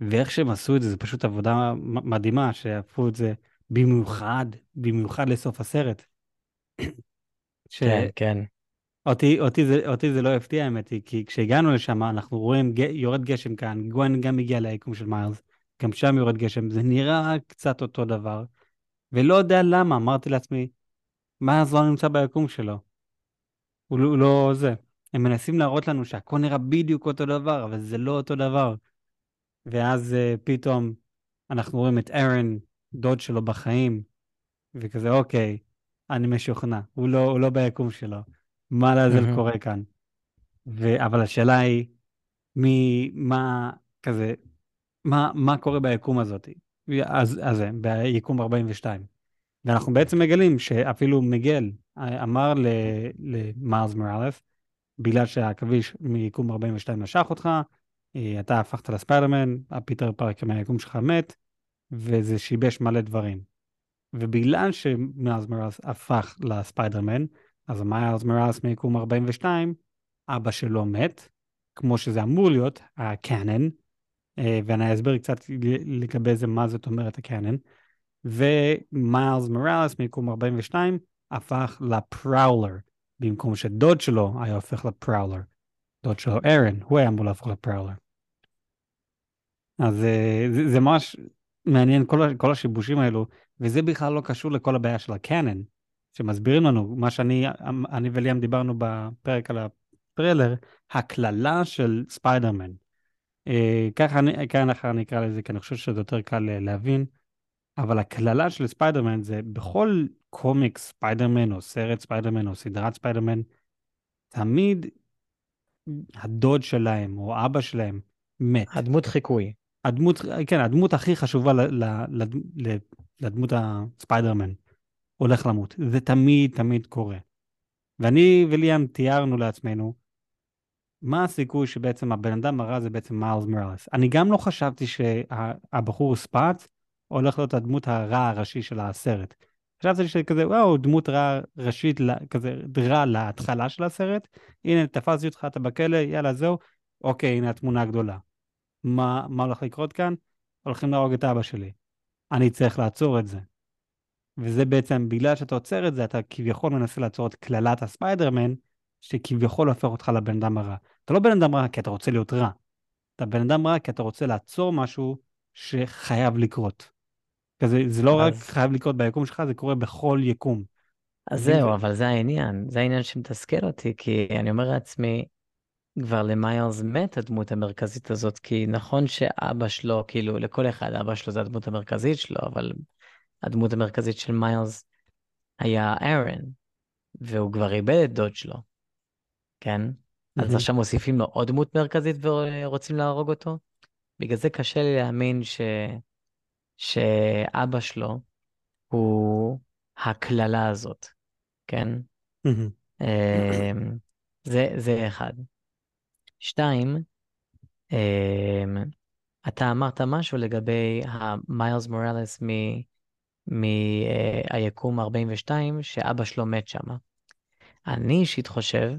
ואיך שהם עשו את זה, זה פשוט עבודה מדהימה, שהפכו את זה במיוחד, במיוחד לסוף הסרט. ש... כן, כן. אותי, אותי, זה, אותי זה לא הפתיע האמת היא, כי כשהגענו לשם אנחנו רואים ג... יורד גשם כאן, גואן גם הגיע ליקום של מיילס, גם שם יורד גשם, זה נראה קצת אותו דבר, ולא יודע למה, אמרתי לעצמי, מיילס לא נמצא ביקום שלו. הוא לא, הוא לא זה. הם מנסים להראות לנו שהכל נראה בדיוק אותו דבר, אבל זה לא אותו דבר. ואז uh, פתאום אנחנו רואים את ארן, דוד שלו בחיים, וכזה, אוקיי, אני משוכנע, הוא לא, הוא לא ביקום שלו. מה לעזל קורה כאן? ו... אבל השאלה היא, מי, מה, כזה, מה, מה קורה ביקום הזאת? אז, אז זה, ביקום 42. ואנחנו בעצם מגלים שאפילו מיגל אה, אמר למיילס מוראלס, בגלל שהעכביש מיקום 42 נשך אותך, אה, אתה הפכת לספיידרמן, הפיטר פארקר מהיקום שלך מת, וזה שיבש מלא דברים. ובגלל שמיילס מוראלס הפך לספיידרמן, אז מיילס מוראלס מיקום 42, אבא שלו מת, כמו שזה אמור להיות, הקאנן, אה, ואני אסביר קצת לגבי זה, מה זאת אומרת הקאנן. ומיילס מוראלס מיקום 42 הפך לפראולר, במקום שדוד שלו היה הופך לפראולר. דוד שלו, ארן, הוא היה אמור להפוך לפראולר. אז אה, זה, זה ממש מעניין, כל, כל השיבושים האלו, וזה בכלל לא קשור לכל הבעיה של ה canon, שמסבירים לנו, מה שאני אני וליאם דיברנו בפרק על הטריילר, הקללה של ספיידרמן. אה, ככה אני, ככה אני אקרא לזה, כי אני חושב שזה יותר קל להבין, אבל הקללה של ספיידרמן זה בכל קומיקס ספיידרמן, או סרט ספיידרמן, או סדרת ספיידרמן, תמיד הדוד שלהם, או אבא שלהם, מת. הדמות חיקוי. הדמות, כן, הדמות הכי חשובה לדמות הספיידרמן הולך למות. זה תמיד תמיד קורה. ואני וליאם תיארנו לעצמנו מה הסיכוי שבעצם הבן אדם הרע זה בעצם מיילס מרלס. אני גם לא חשבתי שהבחור ספאט הולך להיות הדמות הרע הראשי של הסרט. חשבתי שכזה, וואו, דמות רע ראשית, כזה רע להתחלה של הסרט, הנה, תפסתי אותך, אתה בכלא, יאללה, זהו, אוקיי, הנה התמונה הגדולה. מה, מה הולך לקרות כאן? הולכים להרוג את אבא שלי. אני צריך לעצור את זה. וזה בעצם, בגלל שאתה עוצר את זה, אתה כביכול מנסה לעצור את קללת הספיידרמן, שכביכול הופך אותך לבן אדם הרע. אתה לא בן אדם רע כי אתה רוצה להיות רע. אתה בן אדם רע כי אתה רוצה לעצור משהו שחייב לקרות. כזה, זה לא אז... רק חייב לקרות ביקום שלך, זה קורה בכל יקום. אז זהו, אבל זה העניין. זה העניין שמתסכל אותי, כי אני אומר לעצמי, כבר למיילס מת הדמות המרכזית הזאת, כי נכון שאבא שלו, כאילו, לכל אחד אבא שלו זה הדמות המרכזית שלו, אבל הדמות המרכזית של מיילס היה ארן, והוא כבר איבד את דוד שלו, כן? Mm-hmm. אז עכשיו מוסיפים לו עוד דמות מרכזית ורוצים להרוג אותו? בגלל זה קשה לי להאמין ש... שאבא שלו הוא הקללה הזאת, כן? Mm-hmm. זה, זה אחד. שתיים, אמ, אתה אמרת משהו לגבי המיילס מוראלס מהיקום 42, שאבא שלו מת שם. אני אישית חושב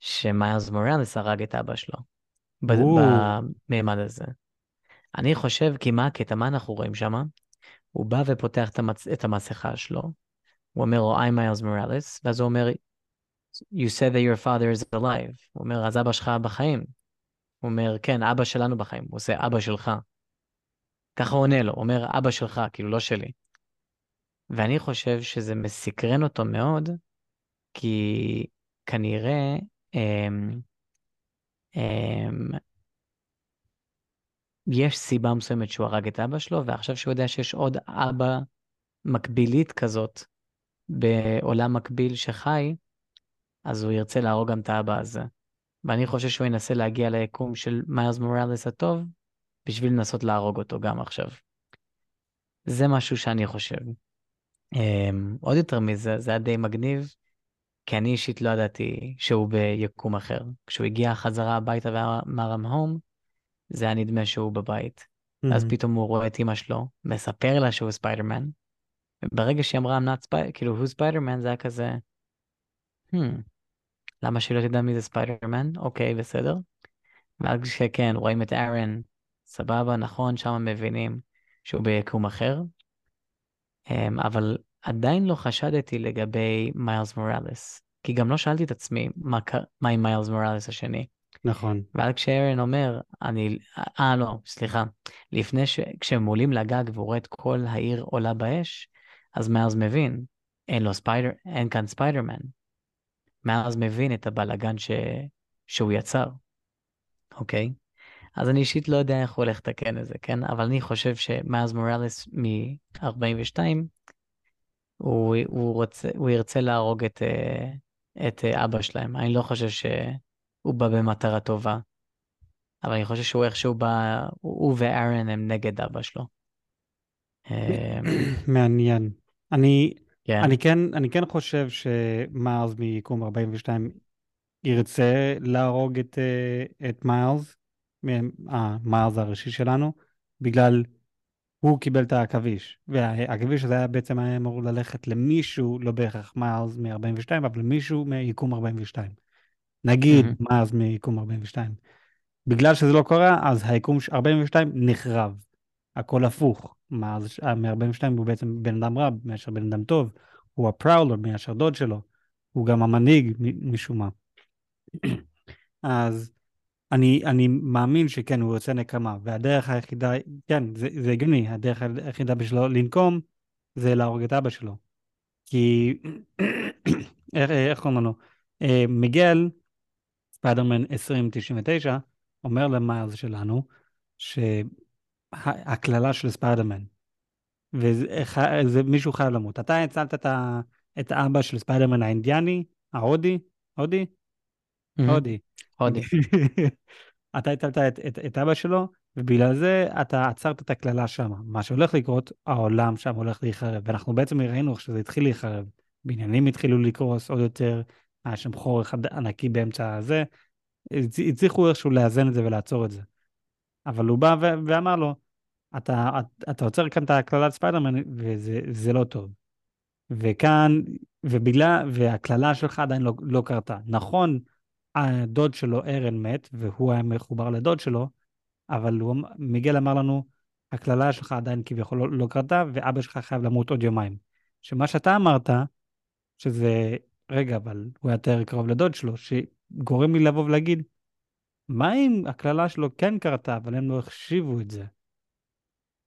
שמיילס מוראלס הרג את אבא שלו, ב- או, במימד הזה. אני חושב, כי מה הקטע, מה אנחנו רואים שם? הוא בא ופותח את, המצ... את המסכה שלו, הוא אומר לו, I'm מיילס מוראלס, ואז הוא אומר, You said that your father is alive. הוא אומר, אז אבא שלך בחיים. הוא אומר, כן, אבא שלנו בחיים. הוא עושה, אבא שלך. ככה הוא עונה לו, הוא אומר, אבא שלך, כאילו, לא שלי. ואני חושב שזה מסקרן אותו מאוד, כי כנראה, אמ, אמ, יש סיבה מסוימת שהוא הרג את אבא שלו, ועכשיו שהוא יודע שיש עוד אבא מקבילית כזאת בעולם מקביל שחי, אז הוא ירצה להרוג גם את האבא הזה. ואני חושב שהוא ינסה להגיע ליקום של מיילס מוראלס הטוב, בשביל לנסות להרוג אותו גם עכשיו. זה משהו שאני חושב. Um, עוד יותר מזה, זה היה די מגניב, כי אני אישית לא ידעתי שהוא ביקום אחר. כשהוא הגיע חזרה הביתה ואמר I'm home, זה היה נדמה שהוא בבית. אז Mhm. פתאום הוא רואה את אמא שלו, מספר לה שהוא ספיידרמן. ברגע שהיא אמרה I'm not spider, כאילו הוא ספיידרמן, זה היה כזה, hmm, למה שהיא לא תדע מי זה ספיידרמן? אוקיי, בסדר. ואז כשכן, רואים את ארן, סבבה, נכון, שם מבינים שהוא ביקום אחר. אמ, אבל עדיין לא חשדתי לגבי מיילס מוראלס, כי גם לא שאלתי את עצמי מה, מה עם מיילס מוראלס השני. נכון. ואז כשארן אומר, אני, אה, לא, סליחה, לפני ש... כשהם עולים לגג והוא רואה את כל העיר עולה באש, אז מיילס מבין, אין לו ספיידר, אין כאן ספיידרמן. מיילס מבין את הבלאגן ש... שהוא יצר, אוקיי? אז אני אישית לא יודע איך הוא הולך לתקן את זה, כן? אבל אני חושב שמיילס מוראלס מ-42, הוא, הוא, רוצה, הוא ירצה להרוג את, אה, את אה, אבא שלהם. אני לא חושב שהוא בא במטרה טובה, אבל אני חושב שהוא איכשהו בא, הוא וארן הם נגד אבא שלו. אה, מעניין. אני, כן, אני כן, אני כן חושב שמיילס מיקום 42 ירצה להרוג את, אה, את מיילס, המיילס הראשי שלנו, בגלל הוא קיבל את העכביש, והעכביש הזה היה בעצם היה אמור ללכת למישהו, לא בהכרח מיילס מ-42, אבל למישהו מיקום 42. נגיד מהמם. מיילס מיקום 42. בגלל שזה לא קרה, אז היקום 42 נחרב. הכל הפוך. מיילס מ-42 הוא בעצם בן אדם רע מאשר בן אדם טוב. הוא הפראולר מאשר דוד שלו. הוא גם המנהיג משום מה. אז אני, אני מאמין שכן, הוא יוצא נקמה, והדרך היחידה, כן, זה, זה הגיוני, הדרך היחידה בשבילו לנקום זה להרוג את אבא שלו. כי, איך, איך קוראים לו? אה, מיגל, ספיידרמן 2099, אומר למיילס שלנו, שהקללה של ספיידרמן, וזה מישהו חייב למות. אתה הצלת את, ה, את האבא של ספיידרמן האינדיאני, ההודי, הודי? מהמם. הודי. הודי. אתה הטלת את, את, את אבא שלו, ובגלל זה אתה עצרת את הקללה שם. מה שהולך לקרות, העולם שם הולך להיחרב. ואנחנו בעצם ראינו איך שזה התחיל להיחרב. בניינים התחילו לקרוס עוד יותר, היה שם חור אחד ענקי באמצע הזה. הצ- הצליחו איכשהו לאזן את זה ולעצור את זה. אבל הוא בא ו- ואמר לו, אתה, אתה, עוצר כאן את הקללת ספיידרמן, וזה זה לא טוב. וכאן, ובגלל, והקללה שלך עדיין לא, לא קרתה. נכון, הדוד שלו, ארן, מת, והוא היה מחובר לדוד שלו, אבל הוא, מיגל אמר לנו, הקללה שלך עדיין כביכול לא, לא קרתה, ואבא שלך חייב למות עוד יומיים. שמה שאתה אמרת, שזה, רגע, אבל הוא היה יותר קרוב לדוד שלו, שגורם לי לבוא ולהגיד, מה אם הקללה שלו כן קרתה, אבל הם לא החשיבו את זה?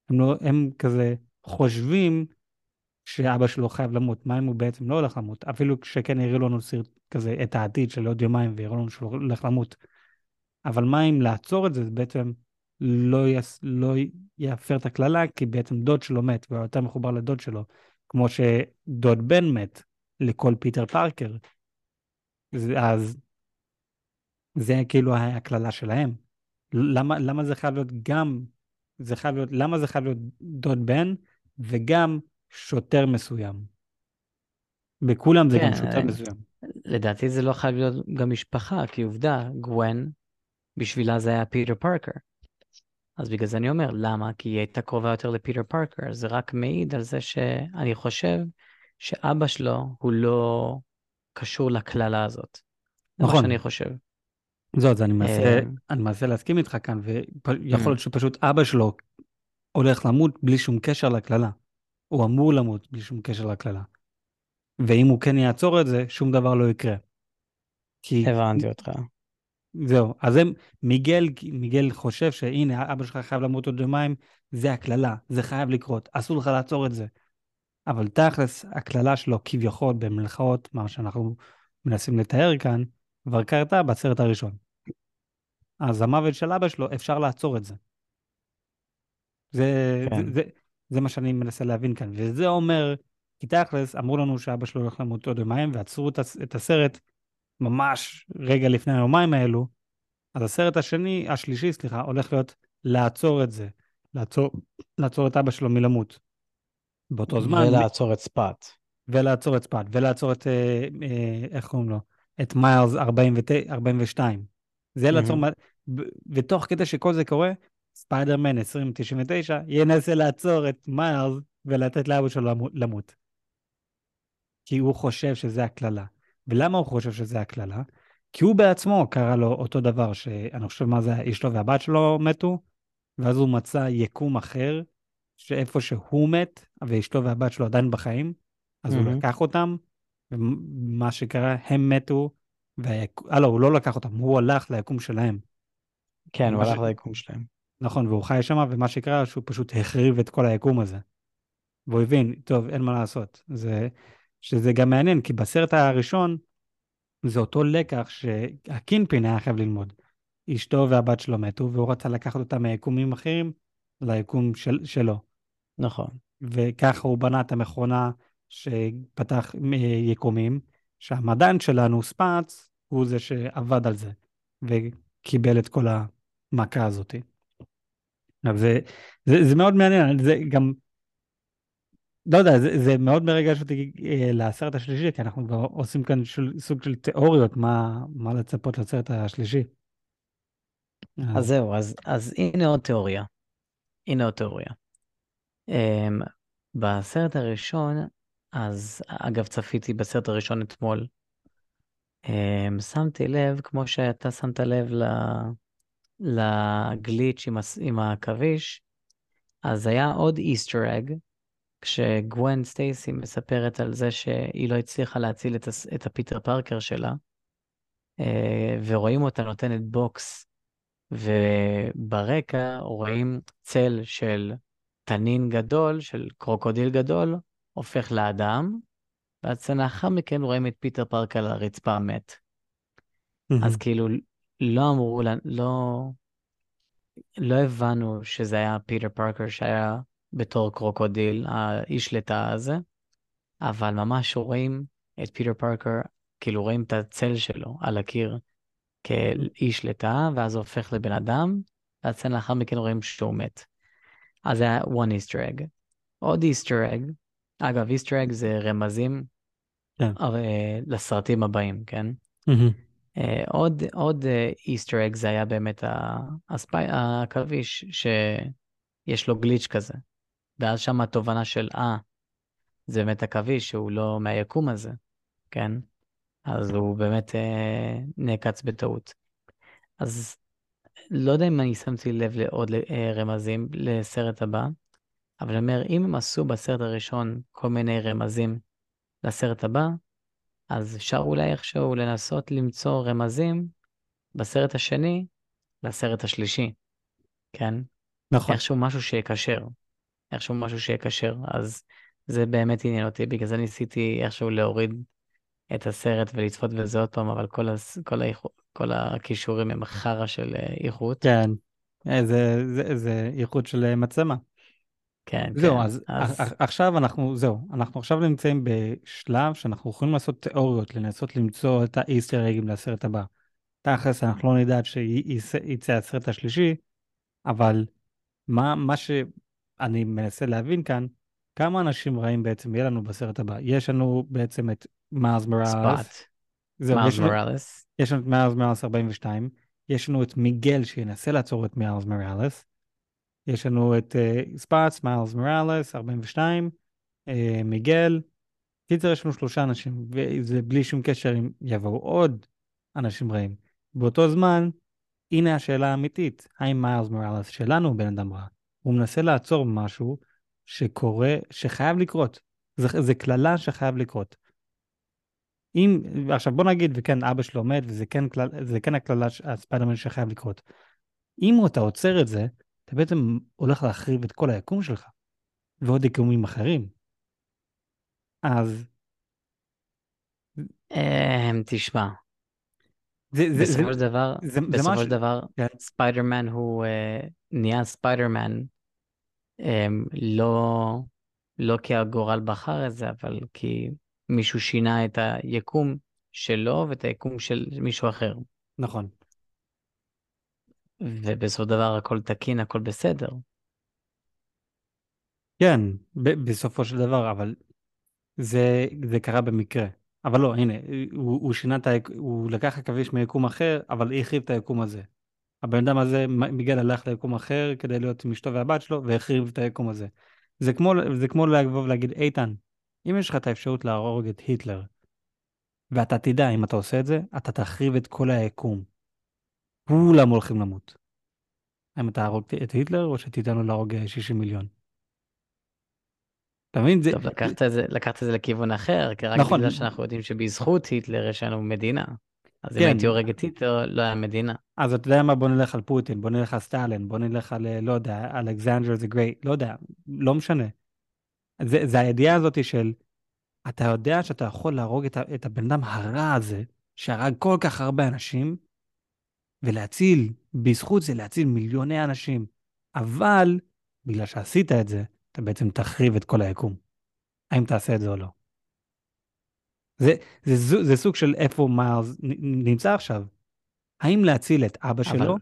הם, לא, הם כזה חושבים שאבא שלו חייב למות, מה אם הוא בעצם לא הולך למות? אפילו כשכן הראו לנו סרט כזה את העתיד של עוד יומיים והראו לנו שהוא הולך למות. אבל מה אם לעצור את זה, זה בעצם לא, יס, לא יפר את הקללה, כי בעצם דוד שלו מת, והוא יותר מחובר לדוד שלו, כמו שדוד בן מת לכל פיטר פארקר. אז זה כאילו הקללה שלהם. למה, למה זה חייב להיות גם, זה חייב להיות, למה זה חייב להיות דוד בן וגם שוטר מסוים? בכולם זה גם שוטר כן, מסוים. לדעתי זה לא חייב להיות גם משפחה, כי עובדה, גוון, בשבילה זה היה פיטר פארקר. אז בגלל זה אני אומר, למה? כי היא הייתה קרובה יותר לפיטר פארקר. זה רק מעיד על זה שאני חושב שאבא שלו הוא לא קשור לקללה הזאת. זה מה נכון. שאני חושב. זאת, אני מנסה, אה, אני מנסה להסכים איתך כאן, ויכול להיות שפשוט אבא שלו הולך למות בלי שום קשר לקללה. הוא אמור למות בלי שום קשר לקללה. ואם הוא כן יעצור את זה, שום דבר לא יקרה. כי הבנתי אותך. זהו, אז הם, מיגל, מיגל חושב שהנה, אבא שלך חייב למות עוד יומיים, זה הקללה, זה חייב לקרות, אסור לך לעצור את זה. אבל תכלס, הקללה שלו כביכול במלאכות, מה שאנחנו מנסים לתאר כאן, כבר קרתה בסרט הראשון. אז המוות של אבא שלו, אפשר לעצור את זה. זה, כן. זה, זה, זה מה שאני מנסה להבין כאן. וזה אומר, כי תכלס, אמרו לנו שאבא שלו הולך למות עוד יומיים, ועצרו את, את הסרט ממש רגע לפני היומיים האלו. אז הסרט השני, השלישי, סליחה, הולך להיות לעצור את זה. לעצור, לעצור את אבא שלו מלמות. באותו זמן, ולעצור את ספאט. ולעצור את ספאט, ולעצור את, אה, אה, איך קוראים לו? את מיילס 42. זה לעצור, ותוך כדי שכל זה קורה, ספיידרמן 2099 ינסה לעצור את מיילס ולתת לאבא שלו למו- למות. כי הוא חושב שזה הקללה. ולמה הוא חושב שזה הקללה? כי הוא בעצמו קרא לו אותו דבר, שאני חושב מה זה, אשתו והבת שלו מתו, ואז הוא מצא יקום אחר, שאיפה שהוא מת, ואשתו והבת שלו עדיין בחיים, אז הוא מהמם. לקח אותם, ומה שקרה, הם מתו, והיק... לא, הוא לא לקח אותם, הוא הלך ליקום שלהם. כן, הוא הלך ש- ליקום שלהם. נכון, והוא חי שם, ומה שקרה, שהוא פשוט החריב את כל היקום הזה. והוא הבין, טוב, אין מה לעשות. זה, שזה גם מעניין, כי בסרט הראשון, זה אותו לקח שהקינפין היה חייב ללמוד. אשתו והבת שלו מתו, והוא רצה לקחת אותם מיקומים אחרים ליקום של, שלו. נכון. וככה הוא בנה את המכונה שפתח אה, יקומים, שהמדען שלנו, ספאץ, הוא זה שעבד על זה, וקיבל את כל המכה הזאת. אז זה, זה, זה מאוד מעניין, זה גם, לא יודע, זה, זה מאוד מרגש אותי אה, לסרט השלישי, כי אנחנו כבר עושים כאן של, סוג של תיאוריות, מה, מה לצפות לסרט השלישי. אז זהו, אז, אז הנה עוד תיאוריה. הנה עוד תיאוריה. Um, בסרט הראשון, אז אגב צפיתי בסרט הראשון אתמול, um, שמתי לב, כמו שאתה שמת לב לגליץ' עם, עם העכביש, אז היה עוד easter egg, כשגוון סטייסי מספרת על זה שהיא לא הצליחה להציל את, את הפיטר פארקר שלה, אה, ורואים אותה נותנת בוקס, וברקע רואים צל של תנין גדול, של קרוקודיל גדול, הופך לאדם, ואז לאחר מכן רואים את פיטר פארקר על הרצפה מת. אז כאילו לא אמרו, לנו- לא, לא הבנו שזה היה פיטר פארקר שהיה בתור קרוקודיל, האיש לטאה הזה, אבל ממש רואים את פיטר פארקר, כאילו רואים את הצל שלו על הקיר כאיש לטאה, ואז הוא הופך לבן אדם, ואז לאחר מכן רואים שהוא מת. אז זה היה one easter egg. עוד easter egg, אגב, easter egg זה רמזים כן. אה, לסרטים הבאים, כן? אה, עוד, עוד איסטר אג זה היה באמת הספי, העכביש שיש לו גליץ' כזה. ואז שם התובנה של, אה, זה באמת עכביש שהוא לא מהיקום הזה, כן? אז הוא באמת אה, נעקץ בטעות. אז לא יודע אם אני שמתי לב לעוד אה, רמזים לסרט הבא, אבל אני אומר, אם הם עשו בסרט הראשון כל מיני רמזים לסרט הבא, אז אפשר אולי איכשהו לנסות למצוא רמזים בסרט השני לסרט השלישי, כן? נכון. איכשהו משהו שיקשר. איכשהו משהו שיקשר. אז זה באמת עניין אותי, בגלל זה ניסיתי איכשהו להוריד את הסרט ולצפות בזה עוד פעם, אבל כל, הס... כל, האיכו... כל הכישורים הם חרא של אה, איכות. כן, אה, זה, זה, זה איכות של אה, מצלמה. כן, זהו, כן. אז, אז עכשיו אנחנו, זהו, אנחנו עכשיו נמצאים בשלב שאנחנו יכולים לעשות תיאוריות, לנסות למצוא את האיסטר אגים לסרט הבא. תכלס, אנחנו לא נדע שיצא הסרט השלישי, אבל מה, מה שאני מנסה להבין כאן, כמה אנשים רעים בעצם יהיה לנו בסרט הבא. יש לנו בעצם את מיילס מוראלס, לנו, מוראלס, יש לנו את מיילס מוראלס 42, יש לנו את מיגל שינסה לעצור את מיילס מוראלס, יש לנו את ספאץ, מיילס מוראלס 42, uh, מיגל, קיצר יש לנו שלושה אנשים, וזה בלי שום קשר אם יבואו עוד, אנשים רעים. באותו זמן, הנה השאלה האמיתית, האם מיילס מוראלס שלנו הוא בן אדם רע? הוא מנסה לעצור משהו שקורה, שחייב לקרות. זה קללה שחייב לקרות. אם, עכשיו בוא נגיד, וכן, אבא שלו מת, וזה כן, זה כן הקללה, הספיידרמן שחייב לקרות. אם אתה עוצר את זה, אתה בעצם הולך להחריב את כל היקום שלך, ועוד יקומים אחרים. אז... אמ, תשמע, בסופו של דבר, בסופו של דבר, כן. ספיידרמן הוא אה, נהיה ספיידרמן um, לא, לא כי הגורל בחר את זה, אבל כי מישהו שינה את היקום שלו ואת היקום של מישהו אחר. נכון. ובסופו של דבר הכל תקין, הכל בסדר. כן, בסופו של דבר, אבל זה, זה קרה במקרה. אבל לא, הנה, הוא, הוא שינה את היקום, הוא לקח עכביש מיקום אחר, אבל החריב את היקום הזה. הבן אדם הזה, מיגל הלך ליקום אחר כדי להיות עם אשתו והבת שלו, והחריב את היקום הזה. זה כמו, זה כמו לבוא ולהגיד, איתן, אם יש לך את האפשרות להרוג את היטלר, ואתה תדע, אם אתה עושה את זה, אתה תחריב את כל היקום. כולם הולכים למות. האם אתה הרוג את היטלר, או שתיתן לו להרוג 60 מיליון? אתה מבין? טוב, לקחת את זה, לקחת את זה לכיוון אחר, כי רק נכון. בגלל שאנחנו יודעים שבזכות היטלר יש לנו מדינה. אז כן. אם הייתי הורג את היטלר, לא היה מדינה. אז אתה יודע מה, בוא נלך על פוטין, בוא נלך על סטלין, בוא נלך על, לא יודע, אלכסנדר זה גרייט, לא יודע, לא משנה. זה, זה הידיעה הזאת של, אתה יודע שאתה יכול להרוג את, את הבן אדם הרע הזה, שהרג כל כך הרבה אנשים, ולהציל, בזכות זה להציל מיליוני אנשים. אבל, בגלל שעשית את זה, אתה בעצם תחריב את כל היקום. האם תעשה את זה או לא? זה, זה, זה, זה סוג של איפה מיילס נמצא עכשיו. האם להציל את אבא אבל... שלו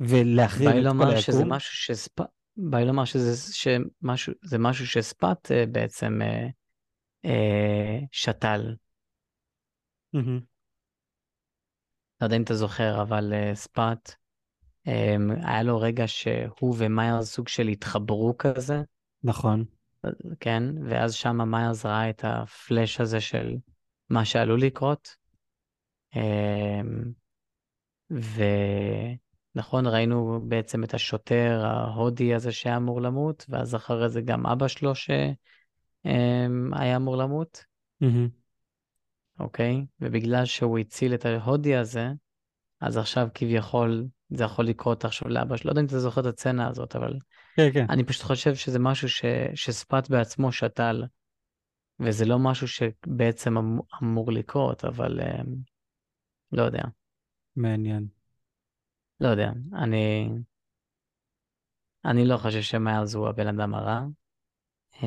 ולהחריב את כל היקום? שזה משהו שספ... בא לי לומר שזה שמשהו, זה משהו שספאט uh, בעצם uh, uh, שתל. Mm-hmm. לא יודע אם אתה זוכר, אבל ספאט Um, היה לו רגע שהוא ומיילס סוג של התחברו כזה. נכון. כן, ואז שם מיילס ראה את הפלאש הזה של מה שעלול לקרות. Um, ונכון, ראינו בעצם את השוטר ההודי הזה שהיה אמור למות, ואז אחרי זה גם אבא שלו שהיה um, אמור למות. Mm-hmm. אוקיי? ובגלל שהוא הציל את ההודי הזה, אז עכשיו כביכול זה יכול לקרות עכשיו לאבא שלו. לא יודע אם אתה זוכר את הצצנה הזאת, אבל כן, כן. אני פשוט חושב שזה משהו ש... שספאט בעצמו שתל, וזה לא משהו שבעצם אמ... אמור לקרות, אבל um, לא יודע. מעניין. לא יודע, אני... אני לא חושב שמיילס הוא הבן אדם הרע. Um,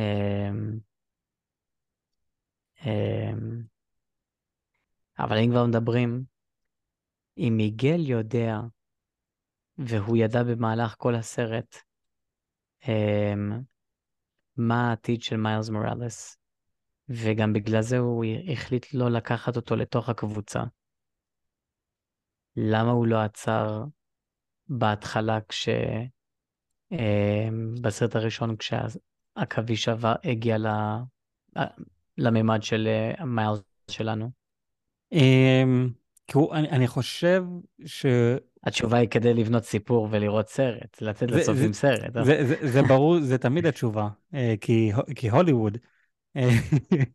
um, אבל אם כבר מדברים, אם מיגל יודע והוא ידע במהלך כל הסרט um, מה העתיד של מיילס מוראלס, וגם בגלל זה הוא החליט לא לקחת אותו לתוך הקבוצה. למה הוא לא עצר בהתחלה כש... um, בסרט הראשון כשהעכביש הגיע ל... לממד של אה, מיילס שלנו? Um, אני, אני חושב ש... התשובה היא כדי לבנות סיפור ולראות סרט, לצאת לסוף עם סרט. אה? זה, זה, זה ברור, זה תמיד התשובה, אה, כי, כי הוליווד. אה,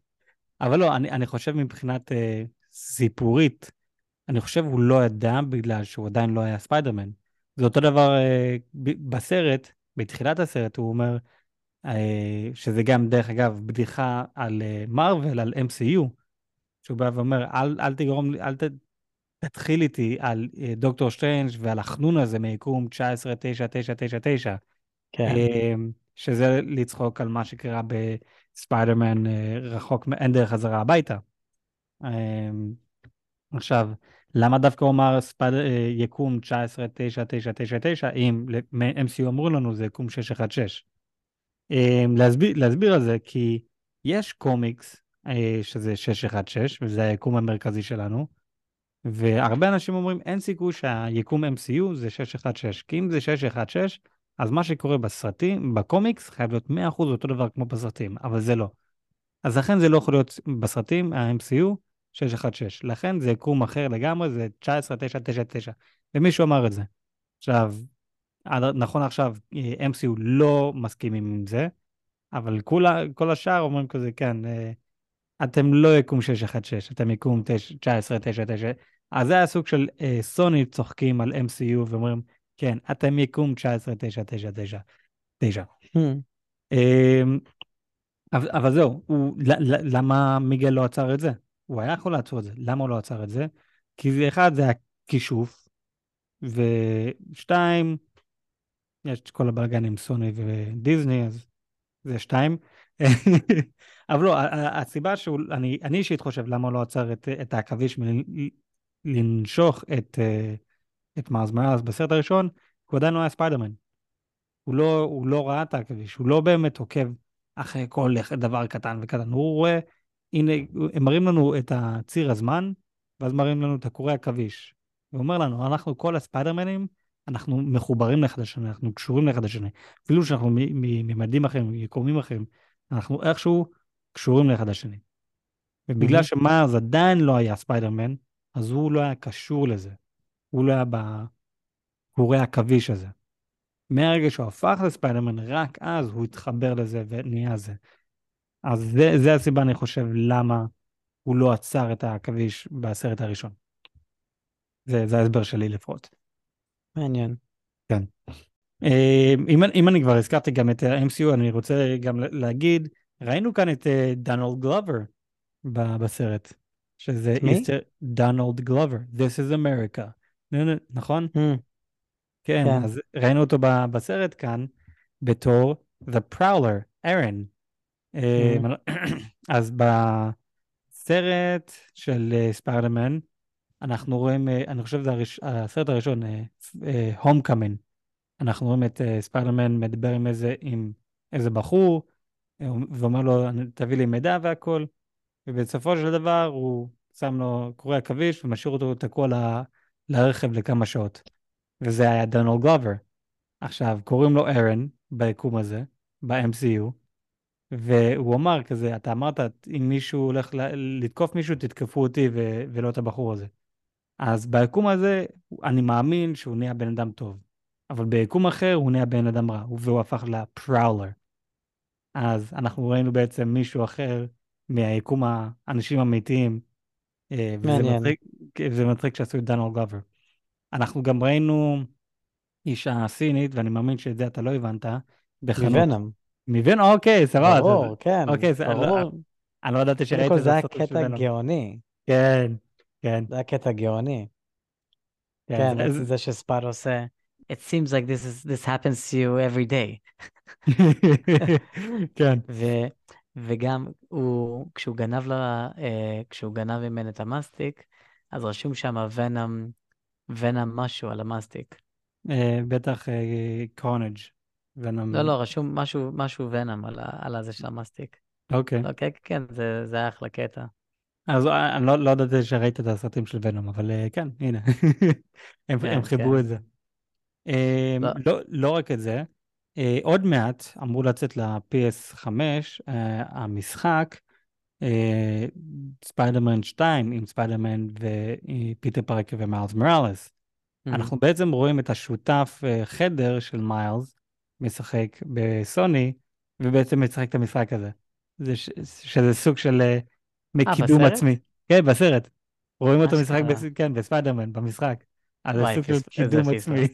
אבל לא, אני, אני חושב מבחינת סיפורית, אני חושב הוא לא ידע בגלל שהוא עדיין לא היה ספיידרמן. זה אותו דבר בסרט, בתחילת הסרט הוא אומר, שזה גם דרך אגב בדיחה על מארוול, על MCU, שהוא בא ואומר, אל, אל תגרום, אל ת, תתחיל איתי על אה, דוקטור סטריינג' ועל החנון הזה מיקום 19-9-9-9-9, כן. אמ, שזה לצחוק על מה שקרה בספיידרמן אה, רחוק, אין דרך חזרה הביתה. אמ, עכשיו, למה דווקא הוא אמר ספייד... אה, יקום 19-9-9-9-9, אם MCU אמרו לנו זה יקום 616? אמ, להסביר, להסביר על זה, כי יש קומיקס שזה 616, וזה היקום המרכזי שלנו, והרבה אנשים אומרים, אין סיכוי שהיקום MCU זה 616, כי אם זה 616, אז מה שקורה בסרטים, בקומיקס, חייב להיות 100% אותו דבר כמו בסרטים, אבל זה לא. אז לכן זה לא יכול להיות בסרטים, ה-MCU, 616. לכן זה יקום אחר לגמרי, זה 19999. ומישהו אמר את זה. עכשיו, נכון עכשיו, אה, MCU לא מסכימים עם זה, אבל כולה, כל השאר אומרים כזה, כן, אה, אתם לא יקום 616, אתם יקום 1999. אז זה הסוג של אה, סוני צוחקים על MCU ואומרים, כן, אתם יקום 1999. Hmm. אמ, אבל, אבל זהו, הוא, למה מיגל לא עצר את זה? הוא היה יכול לעצור את זה. למה הוא לא עצר את זה? כי זה אחד, זה הכישוף, ושתיים, יש את כל הבלאגן עם סוני ודיסני, אז זה שתיים. אבל לא, הסיבה שהוא, אני, אישית חושב למה הוא לא עצר את, את העכביש מלנשוך את, אה, את מארז מראז בסרט הראשון, הוא עדיין לא היה ספיידרמן. הוא לא, הוא לא ראה את העכביש, הוא לא באמת עוקב אחרי כל דבר קטן וקטן. הוא רואה, הנה, הם מראים לנו את הציר הזמן, ואז מראים לנו את הקורי עכביש. הוא אומר לנו, אנחנו כל הספיידרמנים, אנחנו מחוברים לאחד השני, אנחנו קשורים לאחד השני. אפילו שאנחנו מממדים אחרים, מיקומים אחרים, אנחנו איכשהו קשורים לאחד השני. ובגלל. שמארז עדיין לא היה ספיידרמן, אז הוא לא היה קשור לזה. הוא לא היה בקורי עכביש הזה. מהרגע שהוא הפך לספיידרמן, רק אז הוא התחבר לזה ונהיה זה. אז זה, זה הסיבה, אני חושב, למה הוא לא עצר את העכביש בסרט הראשון. זה, זה ההסבר שלי לפחות. מעניין. כן. אה, אם, אם אני כבר הזכרתי גם את ה-MCU, אני רוצה גם להגיד, ראינו כאן את אה, דונלד גלובר בסרט, שזה איסטר דונלד גלובר, This is America, נכון? Mm. כן, כן, אז ראינו אותו בסרט כאן בתור The Prowler, ארן. אממ. אז בסרט של ספיידרמן, אנחנו רואים, אני חושב שזה הראש, הסרט הראשון, הומקאמינג. אנחנו רואים את ספיידרמן מדבר עם איזה, עם איזה בחור, ואומר לו, תביא לי מידע והכל, ובסופו של דבר הוא שם לו קורא עכביש ומשאיר אותו תקוע ל, לרכב לכמה שעות. וזה היה דונלד גלובר. עכשיו, קוראים לו ארן ביקום הזה, ב-MCU, והוא אמר כזה, אתה אמרת, אם מישהו הולך לתקוף מישהו, תתקפו אותי ו- ולא את הבחור הזה. אז ביקום הזה, אני מאמין שהוא נהיה בן אדם טוב. אבל ביקום אחר הוא נהיה בן אדם רע, והוא הפך לפראולר. אז אנחנו ראינו בעצם מישהו אחר מהיקום האנשים האמיתיים. אה, מעניין. וזה מצחיק שעשו את דונלד גלובר. אנחנו גם ראינו אישה סינית, ואני מאמין שאת זה אתה לא הבנת, בחנות. מוונום. מוונום, אוקיי, סבבה. ברור, כן. אוקיי, ברור. אני לא ידעתי שראית את זה. זה היה קטע גאוני. כן, כן. זה היה קטע גאוני. כן, כן זה שספאד עושה, it seems like this, is, this happens to you every day. כן. וגם הוא, כשהוא גנב לה, אה, כשהוא גנב ממנו את המסטיק, אז רשום שם ונום ונום משהו על המסטיק. אה, בטח קארנג' אה, ונום. לא, לא, רשום משהו, משהו ונאם על, על הזה של המסטיק. אוקיי. לא, כן, כן, זה, זה היה אחלה קטע. אז אה, אני לא, לא ידעתי שראית את הסרטים של ונום, אבל כן, הנה, הם, כן, הם חיברו כן. את זה. לא. לא, לא רק את זה, עוד מעט אמור לצאת ל-PS5 המשחק אה, ספיידרמן 2 עם ספיידרמן ופיטר פרקר ומיילס מוראלס. Mm-hmm. אנחנו בעצם רואים את השותף אה, חדר של מיילס משחק בסוני, ובעצם משחק את המשחק הזה. זה ש... שזה סוג של אה, קידום עצמי. כן, בסרט. רואים אותו משחק, בס... כן, בספיידרמן, במשחק. אז זה סוג של קידום עצמי.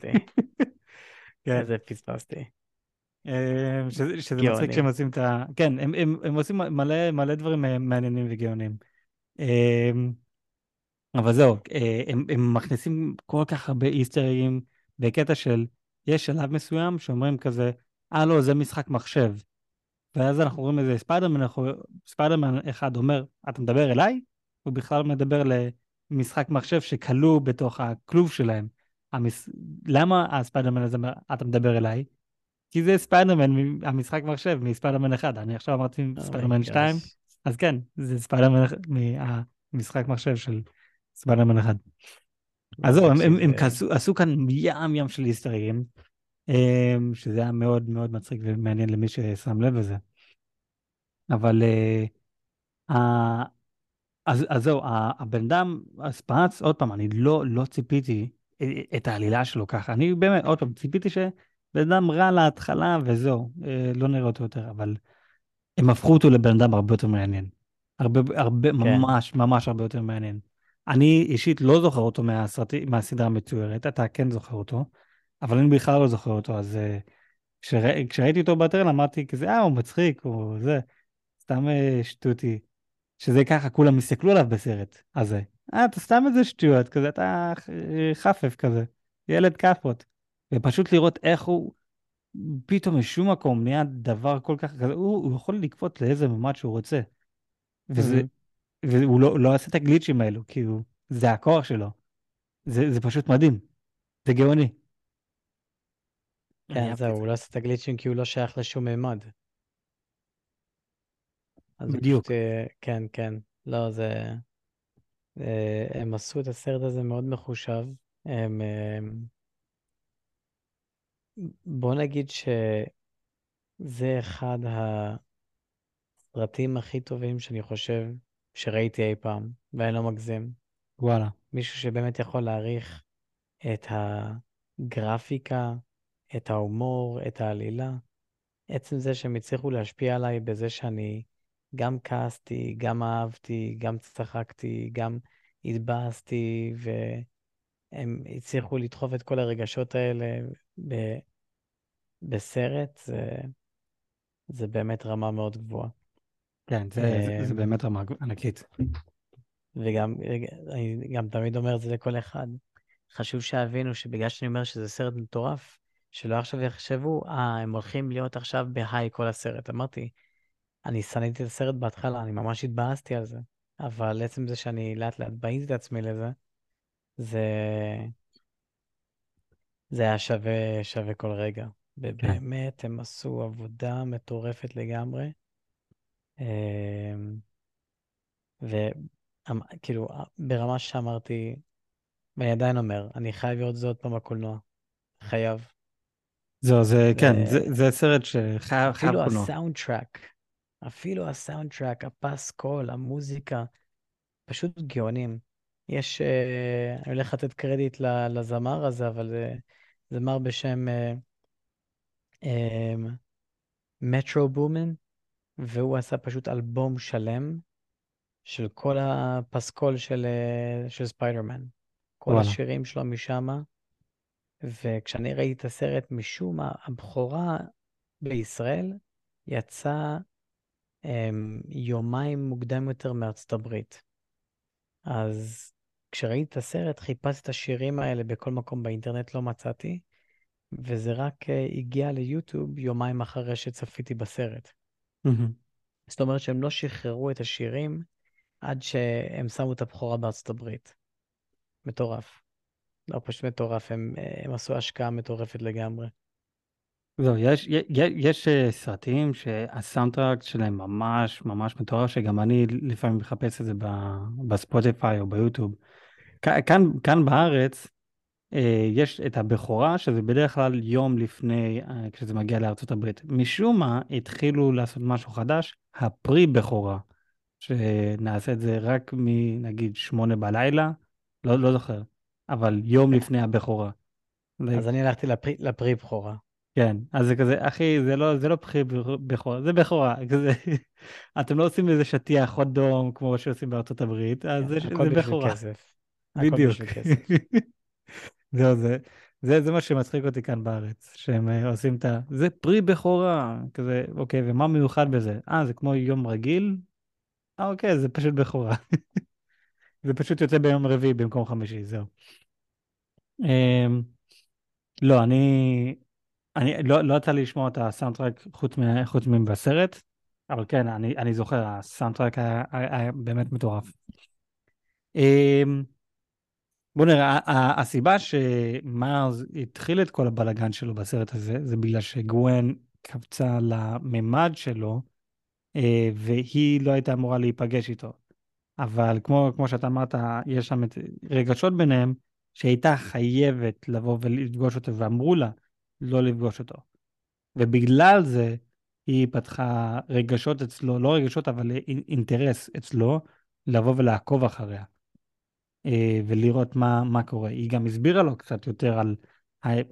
כן. איזה פספסתי. אה, שזה, שזה מצחיק שהם עושים את ה... כן, הם, הם, הם עושים מלא, מלא דברים מעניינים וגאונים. אה, אבל זהו, אה, הם, הם מכניסים כל כך הרבה איסטרים בקטע של, יש שלב מסוים שאומרים כזה, אה לא, זה משחק מחשב. ואז אנחנו רואים איזה ספיידרמן, אנחנו, ספיידרמן אחד אומר, אתה מדבר אליי? הוא בכלל מדבר למשחק מחשב שכלוא בתוך הכלוב שלהם. המס... למה הספיידרמן הזה אומר, אתה מדבר אליי? כי זה ספיידרמן, המשחק מחשב, מספיידרמן 1. אני עכשיו אמרתי oh ספיידרמן 2, אז כן, זה ספיידרמן מהמשחק מחשב של ספיידרמן 1. אז זהו, הם, הם, הם כעסו, עשו כאן ים ים של איסטרים, אמ, שזה היה מאוד מאוד מצחיק ומעניין למי ששם לב לזה. אבל uh, אז, אז זהו, הבן אדם, אז פרץ, עוד פעם, אני לא, לא ציפיתי את העלילה שלו ככה. אני באמת, עוד פעם, ציפיתי שבן אדם רע להתחלה וזהו, אה, לא נראה אותו יותר, אבל הם הפכו אותו לבן אדם הרבה יותר מעניין. הרבה, הרבה, כן. ממש, ממש הרבה יותר מעניין. אני אישית לא זוכר אותו מהסרטי, מהסדרה המצוירת, אתה כן זוכר אותו, אבל אני בכלל לא זוכר אותו, אז uh, כשרא, כשראיתי אותו בטרן אמרתי כזה, אה, הוא מצחיק, הוא זה, סתם uh, שטותי. שזה ככה, כולם הסתכלו עליו בסרט הזה. אה, אתה סתם איזה שטויות, כזה, אתה חפף כזה, ילד כאפות. ופשוט לראות איך הוא פתאום משום מקום נהיה דבר כל כך כזה, הוא, הוא יכול לקפוץ לאיזה ממד שהוא רוצה. וזה, mm-hmm. והוא לא, לא עושה את הגליצ'ים האלו, כי הוא, זה הכוח שלו. זה, זה פשוט מדהים. זה גאוני. כן, זהו, הוא לא עושה את הגליצ'ים כי הוא לא שייך לשום מימד. בדיוק. פשוט, אה, כן, כן. לא, זה... אה, הם עשו את הסרט הזה מאוד מחושב. הם... הם... בוא נגיד שזה אחד הסרטים הכי טובים שאני חושב שראיתי אי פעם, ואני לא מגזים. וואלה. מישהו שבאמת יכול להעריך את הגרפיקה, את ההומור, את העלילה. עצם זה שהם הצליחו להשפיע עליי בזה שאני גם כעסתי, גם אהבתי, גם צחקתי, גם התבאסתי, והם הצליחו לדחוף את כל הרגשות האלה ב... בסרט, זה... זה באמת רמה מאוד גבוהה. כן, זה, זה, זה אמ, באמת רמה ענקית. וגם, אני גם תמיד אומר את זה לכל אחד. חשוב שיבינו שבגלל שאני אומר שזה סרט מטורף, שלא עכשיו יחשבו, אה, הם הולכים להיות עכשיו בהיי כל הסרט. אמרתי, אני שנאתי את הסרט בהתחלה, אני ממש התבאסתי על זה, אבל עצם זה שאני לאט לאט באיתי את עצמי לזה, זה... זה היה שווה, שווה כל רגע. כן. ובאמת, הם עשו עבודה מטורפת לגמרי. אמ, וכאילו, ברמה שאמרתי, ואני עדיין אומר, אני חייב לראות זה עוד פעם בקולנוע. חייב. זהו, זה. כן, זה, זה סרט שחייב קולנוע. אפילו ה soundtrack, אפילו ה soundtrack, הפסקול, המוזיקה, פשוט גאונים. יש, uh, אני הולך לתת קרדיט לזמר הזה, אבל זה זמר בשם מטרו uh, בומן, והוא עשה פשוט אלבום שלם של כל הפסקול של, uh, של ספיידרמן. כל וואלה. השירים שלו משם. וכשאני ראיתי את הסרט, משום מה, הבכורה בישראל יצאה um, יומיים מוקדם יותר מארצות הברית. אז כשראיתי את הסרט, חיפשתי את השירים האלה בכל מקום באינטרנט, לא מצאתי, וזה רק uh, הגיע ליוטיוב יומיים אחרי שצפיתי בסרט. Mm-hmm. זאת אומרת שהם לא שחררו את השירים עד שהם שמו את הבכורה בארצות הברית. מטורף. לא, פשוט מטורף, הם, הם עשו השקעה מטורפת לגמרי. זהו, יש, יש, יש אה, סרטים שהסאונדטראק שלהם ממש ממש מטורף, שגם אני לפעמים מחפש את זה בספוטיפיי או ביוטיוב. כאן, כאן בארץ אה, יש את הבכורה, שזה בדרך כלל יום לפני, אה, כשזה מגיע לארצות הברית. משום מה התחילו לעשות משהו חדש, הפרי בכורה, שנעשה את זה רק מנגיד שמונה בלילה, לא, לא זוכר, אבל יום לפני הבכורה. אז אני הלכתי לפרי, לפרי בכורה. כן, אז זה כזה, אחי, זה לא, זה לא פרי בכורה, זה בכורה, כזה, אתם לא עושים איזה שטיח אדום כמו שעושים בארצות הברית, אז כן, זה, זה בכורה. הכל בשביל כסף. בדיוק. זהו, זה, זה, זה מה שמצחיק אותי כאן בארץ, שהם אה, עושים את ה... זה פרי בכורה, כזה, אוקיי, ומה מיוחד בזה? אה, זה כמו יום רגיל? אה, אוקיי, זה פשוט בכורה. זה פשוט יוצא ביום רביעי במקום חמישי, זהו. אמ, לא, אני... אני לא, לא יצא לי לשמוע את הסאונדטרק חוץ, חוץ מבסרט, אבל כן, אני, אני זוכר, הסאונדטרק היה, היה, היה באמת מטורף. בוא נראה, הסיבה שמארס התחיל את כל הבלגן שלו בסרט הזה, זה בגלל שגווין קפצה לממד שלו, אה, והיא לא הייתה אמורה להיפגש איתו. אבל כמו, כמו שאתה אמרת, יש שם את רגשות ביניהם, שהייתה חייבת לבוא ולפגוש אותו, ואמרו לה לא לפגוש אותו. ובגלל זה היא פתחה רגשות אצלו, לא רגשות, אבל אינטרס אצלו, לבוא ולעקוב אחריה, ולראות מה, מה קורה. היא גם הסבירה לו קצת יותר על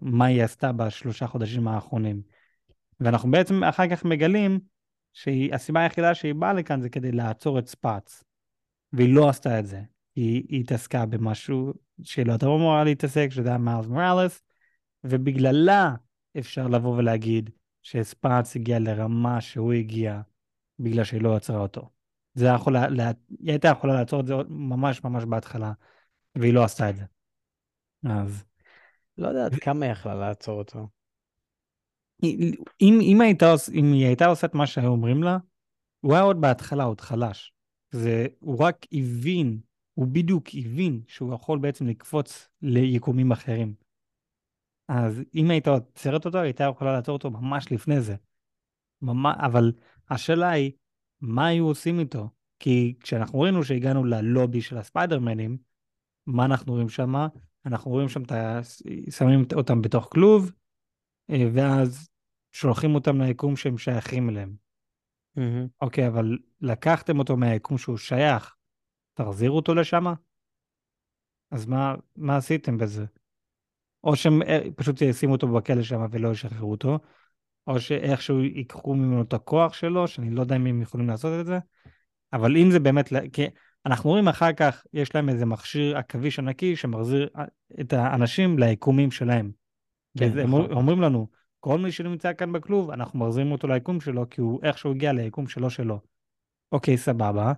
מה היא עשתה בשלושה חודשים האחרונים. ואנחנו בעצם אחר כך מגלים שהסיבה היחידה שהיא באה לכאן זה כדי לעצור את ספאץ. והיא לא עשתה את זה. היא, היא התעסקה במשהו שהיא לא הייתה אמורה להתעסק, שזה היה מיילס מוראלס, ובגללה אפשר לבוא ולהגיד שספאץ הגיע לרמה שהוא הגיע בגלל שהיא לא עצרה אותו. זה יכול, לה, היא הייתה יכולה לעצור את זה ממש ממש בהתחלה, והיא לא עשתה את זה. אז... לא יודעת כמה היא יכלה לעצור אותו. אם, אם, הייתה, אם היא הייתה עושה את מה שהיו אומרים לה, הוא היה עוד בהתחלה, עוד חלש. זה, הוא רק הבין, הוא בדיוק הבין שהוא יכול בעצם לקפוץ ליקומים אחרים. אז אם היית עוצרת אותו, הייתה יכולה לעצור אותו ממש לפני זה. ממש, אבל השאלה היא, מה היו עושים איתו? כי כשאנחנו ראינו שהגענו ללובי של הספיידרמנים, מה אנחנו רואים שם? אנחנו רואים שם, שמים אותם בתוך כלוב, אה, ואז שולחים אותם ליקום שהם שייכים אליהם. Mm-hmm. אוקיי, אבל לקחתם אותו מהיקום שהוא שייך, תחזירו אותו לשם? אז מה, מה עשיתם בזה? או שהם אה, פשוט ישימו אותו בכלא שם ולא ישחררו אותו, או שאיכשהו ייקחו ממנו את הכוח שלו, שאני לא יודע אם הם יכולים לעשות את זה, אבל אם זה באמת, כי אנחנו רואים אחר כך, יש להם איזה מכשיר עכביש ענקי שמחזיר את האנשים ליקומים שלהם. כן, הם נכון. אומרים לנו, כל מי שנמצא כאן בכלוב, אנחנו מחזירים אותו ליקום שלו, כי הוא איכשהו הגיע ליקום שלו שלו. אוקיי, סבבה.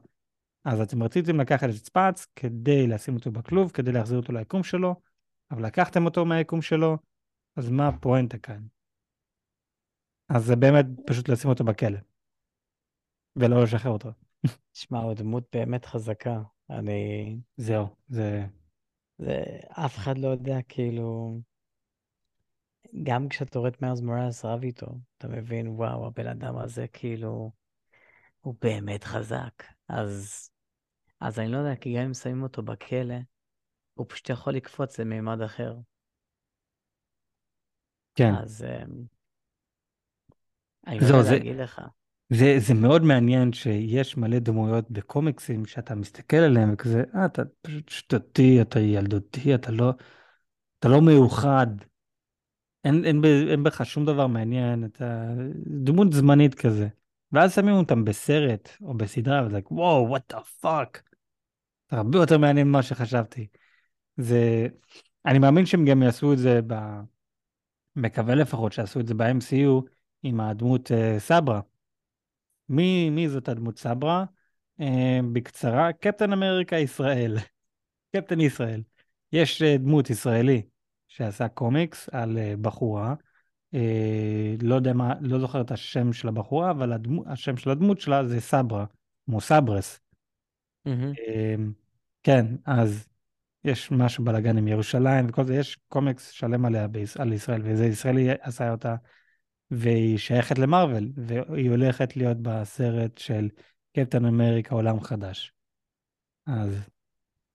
אז אתם רציתם לקחת את ספאץ כדי לשים אותו בכלוב, כדי להחזיר אותו ליקום שלו, אבל לקחתם אותו מהיקום שלו, אז מה הפואנטה כאן? אז זה באמת פשוט לשים אותו בכלא, ולא לשחרר אותו. שמע, הוא דמות באמת חזקה. אני... זהו, זה... זה... אף אחד לא יודע, כאילו... גם כשאתה רואה את מרס מורס רב איתו, אתה מבין, וואו, הבן אדם הזה, כאילו... הוא באמת חזק. אז... אז אני לא יודע, כי גם אם שמים אותו בכלא, הוא פשוט יכול לקפוץ למימד אחר. כן. אז אמ, אני לא יודע להגיד לך. זה, זה מאוד מעניין שיש מלא דמויות בקומיקסים שאתה מסתכל עליהם וכזה, אה, אתה פשוט שטותי, אתה ילדותי, אתה לא, אתה לא מיוחד. אין, אין, אין בך שום דבר מעניין, אתה דמות זמנית כזה. ואז שמים אותם בסרט או בסדרה, וזה וואו, what the fuck. זה הרבה יותר מעניין ממה שחשבתי. זה, אני מאמין שהם גם יעשו את זה, ב... מקווה לפחות שיעשו את זה ב-MCU עם הדמות uh, סברה. מי, מי זאת הדמות סברה? Uh, בקצרה, קפטן אמריקה ישראל. קפטן ישראל. יש uh, דמות ישראלי שעשה קומיקס על בחורה. לא יודע מה, לא זוכר את השם של הבחורה, אבל הדמו, השם של הדמות שלה זה סברה, כמו סברס. Mm-hmm. כן, אז יש משהו בלאגן עם ירושלים וכל זה, יש קומיקס שלם עליה על ישראל, וזה ישראלי עשה אותה, והיא שייכת למרוויל, והיא הולכת להיות בסרט של קפטן אמריקה עולם חדש. אז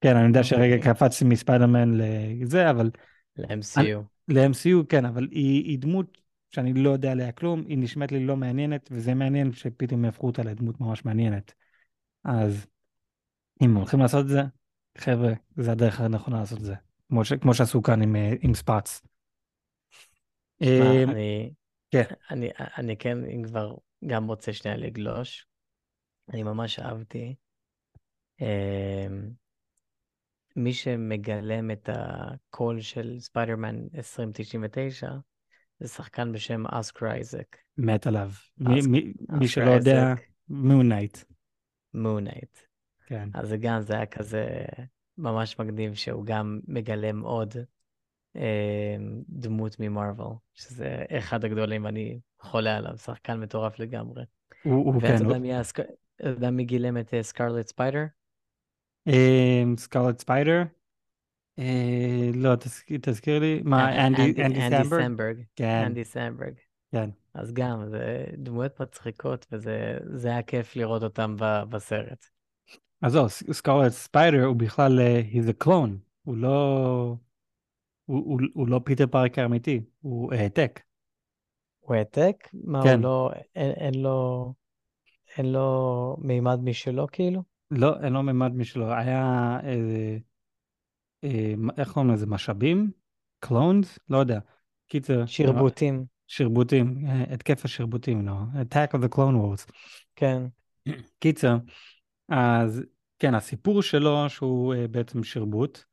כן, אני יודע שרגע אוקיי. קפצתי מספיידרמן לזה, אבל... ל-MCU. ל-MCU, כן, אבל היא, היא דמות שאני לא יודע עליה כלום, היא נשמעת לי לא מעניינת, וזה מעניין שפתאום יהפכו אותה לדמות ממש מעניינת. אז אם הולכים לעשות את זה, חבר'ה, זה הדרך הנכונה לעשות את זה, כמו, ש, כמו שעשו כאן עם, אה, עם ספאץ. אה, אני, כן. אני, אני כן, אם כבר גם רוצה שנייה לגלוש, אני ממש אהבתי. אמ, מי שמגלם את הקול של ספיידרמן 2099, זה שחקן בשם אוסקר אייזק. מת עליו. מי שלא יודע, מון נייט. מון נייט. כן. אז זה גם, זה היה כזה ממש מגניב שהוא גם מגלם עוד דמות ממארוול, שזה אחד הגדולים, אני חולה עליו, שחקן מטורף לגמרי. הוא, הוא כן. ואתה יודע מי גילם את סקרלט ספיידר? סקרלט ספיידר? לא, תזכיר לי. מה, אנדי סמברג? כן. אנדי סמברג. כן. אז גם, זה דמויות מצחיקות, וזה היה כיף לראות אותם בסרט. אז זהו, סקארלט ספיידר הוא בכלל, אה, he's a clone, הוא לא, הוא, הוא, הוא לא פיטר פארקר אמיתי, הוא העתק. הוא העתק? מה, כן. הוא לא, אין, אין לו, אין לו מימד משלו כאילו? לא, אין לו ממד משלו, היה איזה, אה, איך קוראים לזה, משאבים? קלונס? לא יודע. קיצר, שרבוטים. שרבוטים, אה, התקף השרבוטים, לא, Attack of the Clone Wars. כן. קיצר, אז כן, הסיפור שלו שהוא uh, בעצם שרבוט,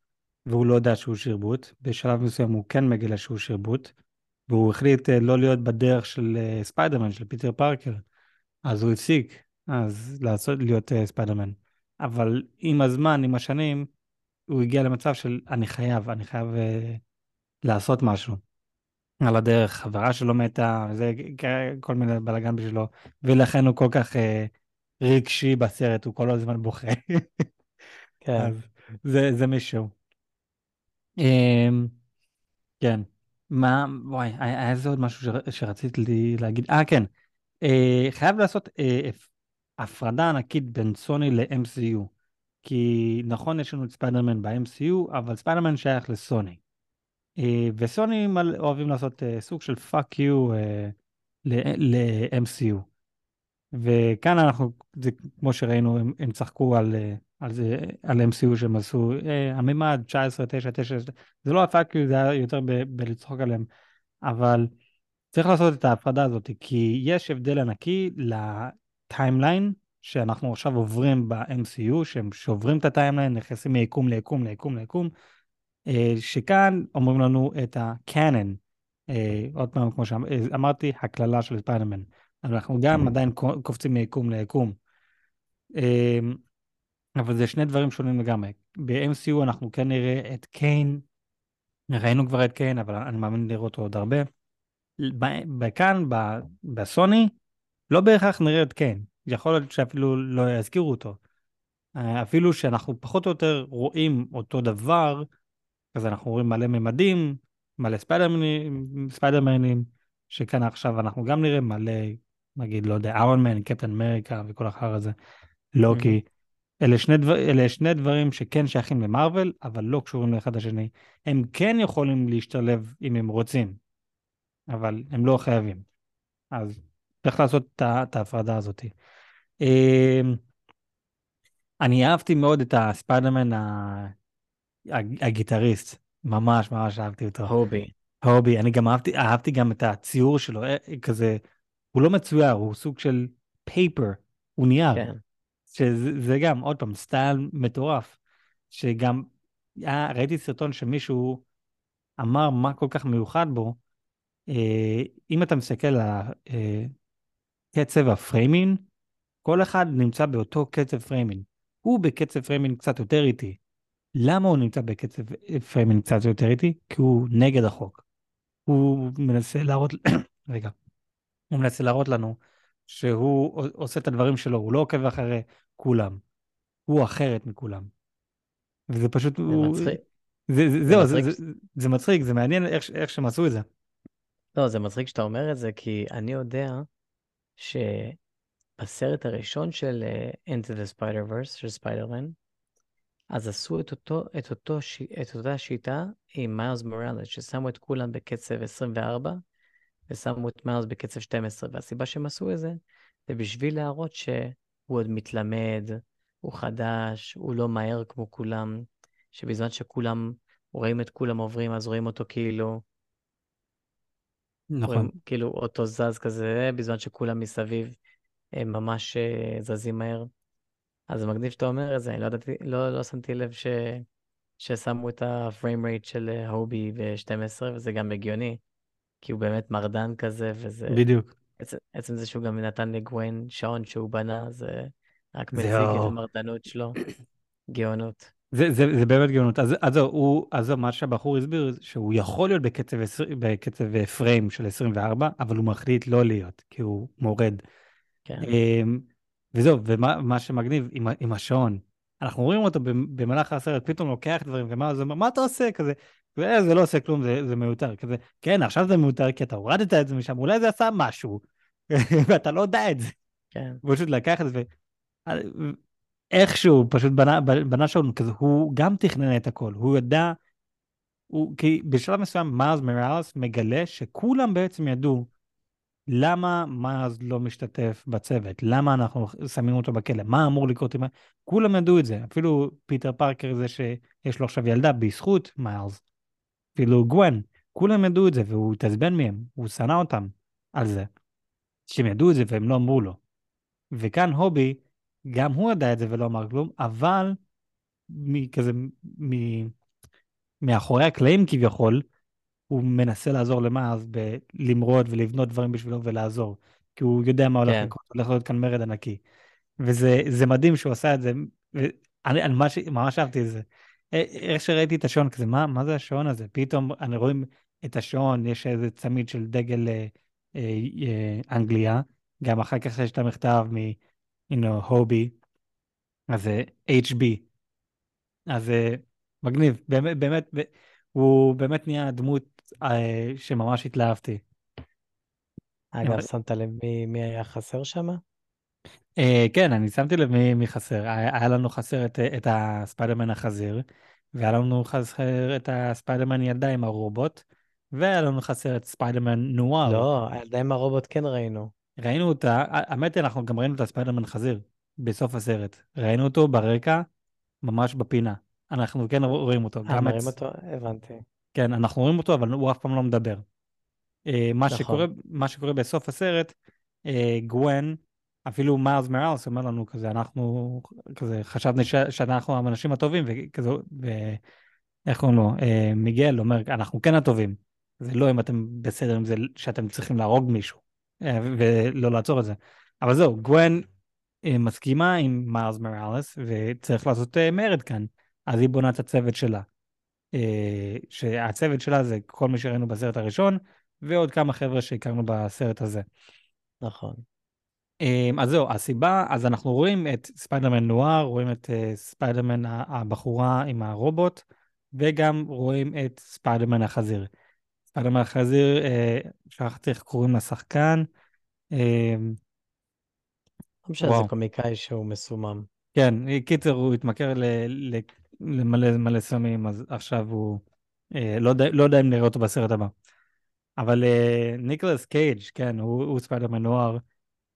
והוא לא יודע שהוא שרבוט, בשלב מסוים הוא כן מגלה שהוא שרבוט, והוא החליט אה, לא להיות בדרך של אה, ספיידרמן, של פיטר פארקר, אז הוא הפסיק אז לעשות, להיות אה, ספיידרמן. אבל עם הזמן, עם השנים, הוא הגיע למצב של אני חייב, אני חייב אה, לעשות משהו. על הדרך, חברה שלו מתה, זה כל מיני בלאגן בשבילו, ולכן הוא כל כך אה, רגשי בסרט, הוא כל הזמן בוכה. כן. אז זה, זה מישהו. אה, כן. מה, וואי, היה איזה עוד משהו שרציתי להגיד? אה, כן. אה, חייב לעשות אה, הפרדה ענקית בין סוני ל-MCU. כי נכון, יש לנו את ספיידרמן ב-MCU, אבל ספיידרמן שייך לסוני. אה, וסוני אוהבים לעשות סוג של fuck you ל-MCU. וכאן אנחנו, זה כמו שראינו, הם, הם צחקו על, על זה, על MCU שהם עשו, הממד 19, 9, 9, זה לא ה fuck you, זה היה יותר בלצחוק עליהם, אבל צריך לעשות את ההפרדה הזאת, כי יש הבדל ענקי ל-timeline שאנחנו עכשיו עוברים ב-MCU, שהם שוברים את ה-timeline, נכנסים מיקום ליקום ליקום ליקום, אה, שכאן אומרים לנו את ה-canon, אה, עוד פעם, כמו שאמרתי, הקללה של ספיידרמן. אנחנו גם כן. עדיין קופצים מיקום ליקום. אה, אבל זה שני דברים שונים לגמרי. ב-MCU אנחנו כן נראה את קיין, ראינו כבר את קיין, אבל אני מאמין לראות אותו עוד הרבה. כאן, בסוני, לא בהכרח נראה את קיין. יכול להיות שאפילו לא יזכירו אותו. אפילו שאנחנו פחות או יותר רואים אותו דבר, אז אנחנו רואים מלא ממדים, מלא ספיידרמנים, ספיידרמנים, שכאן עכשיו אנחנו גם נראה מלא, נגיד, לא יודע, אהרון מן, קפטן אמריקה וכל אחר הזה, לוקי. Mm-hmm. אלה שני, דבר, אלה שני דברים שכן שייכים למרוויל, אבל לא קשורים לאחד השני. הם כן יכולים להשתלב אם הם רוצים, אבל הם לא חייבים. אז צריך לעשות את ההפרדה הזאת. אמ, אני אהבתי מאוד את הספיידרמן הגיטריסט, ממש ממש אהבתי אותו. הובי. הובי, אני גם אהבתי, אהבתי גם את הציור שלו, אה, כזה, הוא לא מצויר, הוא סוג של paper, הוא נייר. כן. שזה גם, עוד פעם, style מטורף. שגם, היה, ראיתי סרטון שמישהו אמר מה כל כך מיוחד בו, אה, אם אתה מסתכל על אה, קצב ה-framing, כל אחד נמצא באותו קצב framing. הוא בקצב framing קצת יותר איטי, למה הוא נמצא בקצב framing קצת יותר איטי? כי הוא נגד החוק. הוא מנסה להראות, רגע, הוא מנסה להראות לנו שהוא עושה את הדברים שלו, הוא לא עוקב אחרי כולם. הוא אחרת מכולם. וזה פשוט... זה הוא... מצחיק. זה, זה, זה, זהו, מצחיק. זה, זה, זה מצחיק, זה מעניין איך, איך שהם עשו את זה. לא, זה מצחיק שאתה אומר את זה, כי אני יודע שבסרט הראשון של uh, Into the Spider-Verse, של ספיידרמן, אז עשו את, אותו, את, אותו, את אותה שיטה עם מיילס מוראלס, ששמו את כולם בקצב 24, ושמו את מיילס בקצב 12, והסיבה שהם עשו את זה, זה בשביל להראות שהוא עוד מתלמד, הוא חדש, הוא לא מהר כמו כולם, שבזמן שכולם רואים את כולם עוברים, אז רואים אותו כאילו... נכון. רואים, כאילו אותו זז כזה, בזמן שכולם מסביב הם ממש אה, זזים מהר. אז זה מגניב שאתה אומר את זה, אני לא ידעתי, לא, לא שמתי לב ש... ששמו את הפריים רייט של אה, הובי ב-12, וזה גם הגיוני, כי הוא באמת מרדן כזה, וזה... בדיוק. עצם, עצם זה שהוא גם נתן לגווין שעון שהוא בנה, זה רק מציג את המרדנות שלו. גאונות. זה, זה, זה באמת גאונות. אז, אז הוא, אז מה שהבחור הסביר, שהוא יכול להיות בקצב, בקצב פריים של 24, אבל הוא מחליט לא להיות, כי הוא מורד. כן. אמ, וזהו, ומה שמגניב עם, עם השעון, אנחנו רואים אותו במהלך הסרט, פתאום לוקח דברים, ומה זה מה אתה עושה? כזה, זה, זה לא עושה כלום, זה, זה מיותר. כזה, כן, עכשיו זה מיותר כי אתה הורדת את זה משם, אולי זה עשה משהו, ואתה לא יודע את זה. כן. פשוט לקח את זה, ואיכשהו פשוט בנה, בנה שעון כזה, הוא גם תכנן את הכל, הוא יודע, הוא, כי בשלב מסוים מיילס מוראלס מגלה שכולם בעצם ידעו למה מיילס לא משתתף בצוות? למה אנחנו שמים אותו בכלא? מה אמור לקרות עם... כולם ידעו את זה, אפילו פיטר פארקר זה שיש לו עכשיו ילדה בזכות מיילס. אפילו גוון, כולם ידעו את זה והוא התעצבן מהם, הוא שנא אותם על זה. שהם ידעו את זה והם לא אמרו לו. וכאן הובי, גם הוא ידע את זה ולא אמר כלום, אבל מכזה, מ... מאחורי הקלעים כביכול, הוא מנסה לעזור למיילס בלמרוד ולבנות דברים בשבילו ולעזור. כי הוא יודע מה הולך כן. לקרות, הולך להיות כאן מרד ענקי. וזה מדהים שהוא עשה את זה, ואני אני ממש, ממש אהבתי את זה. אה, איך שראיתי את השעון כזה, מה, מה זה השעון הזה? פתאום אני רואים את השעון, יש איזה צמיד של דגל אה, אה, אה, אנגליה, גם אחר כך יש את המכתב מ... you know, הובי, אז זה HB. אז אה, מגניב, באמת, באמת, הוא באמת נהיה דמות אה, שממש התלהבתי. אגב, שמת לב מי, מי היה חסר שם? אה, כן, אני שמתי לב מי, מי חסר. היה, לנו חסר את, את הספיידרמן החזיר, והיה לנו חסר את הספיידרמן ילדה עם הרובוט, והיה לנו חסר את ספיידרמן נואר. לא, הילדה עם הרובוט כן ראינו. ראינו אותה, האמת היא, אנחנו גם ראינו את הספיידרמן חזיר בסוף הסרט. ראינו אותו ברקע, ממש בפינה. אנחנו כן רואים אותו. אה, את... אותו? הבנתי. כן, אנחנו רואים אותו, אבל הוא אף פעם לא מדבר. אה, מה, נכון. שקורה, מה שקורה בסוף הסרט, אה, גוון, אפילו מיילס מראלס אומר לנו כזה, אנחנו כזה חשבנו ש, שאנחנו האנשים הטובים, וכזה, ואיך קוראים לו, אה, מיגל אומר, אנחנו כן הטובים. זה לא אם אתם בסדר עם זה שאתם צריכים להרוג מישהו, אה, ולא לעצור את זה. אבל זהו, גוון אה, מסכימה עם מיילס מוראלס, וצריך לעשות אה, מרד כאן. אז היא בונה את הצוות שלה. אה, שהצוות שלה זה כל מי שראינו בסרט הראשון, ועוד כמה חבר'ה שהכרנו בסרט הזה. נכון. אמ, אז זהו, הסיבה, אז אנחנו רואים את ספיידרמן נואר, רואים את אה, ספיידרמן הבחורה עם הרובוט, וגם רואים את ספיידרמן החזיר. ספיידרמן החזיר, אה, שכחתי איך קוראים לשחקן. אה, לא משנה. זה קומיקאי שהוא מסומם. כן, קיצר, הוא התמכר למלא מלא סמים, אז עכשיו הוא... אה, לא, יודע, לא יודע אם נראה אותו בסרט הבא. אבל ניקולס קייג', כן, הוא, הוא ספיידרמן נואר.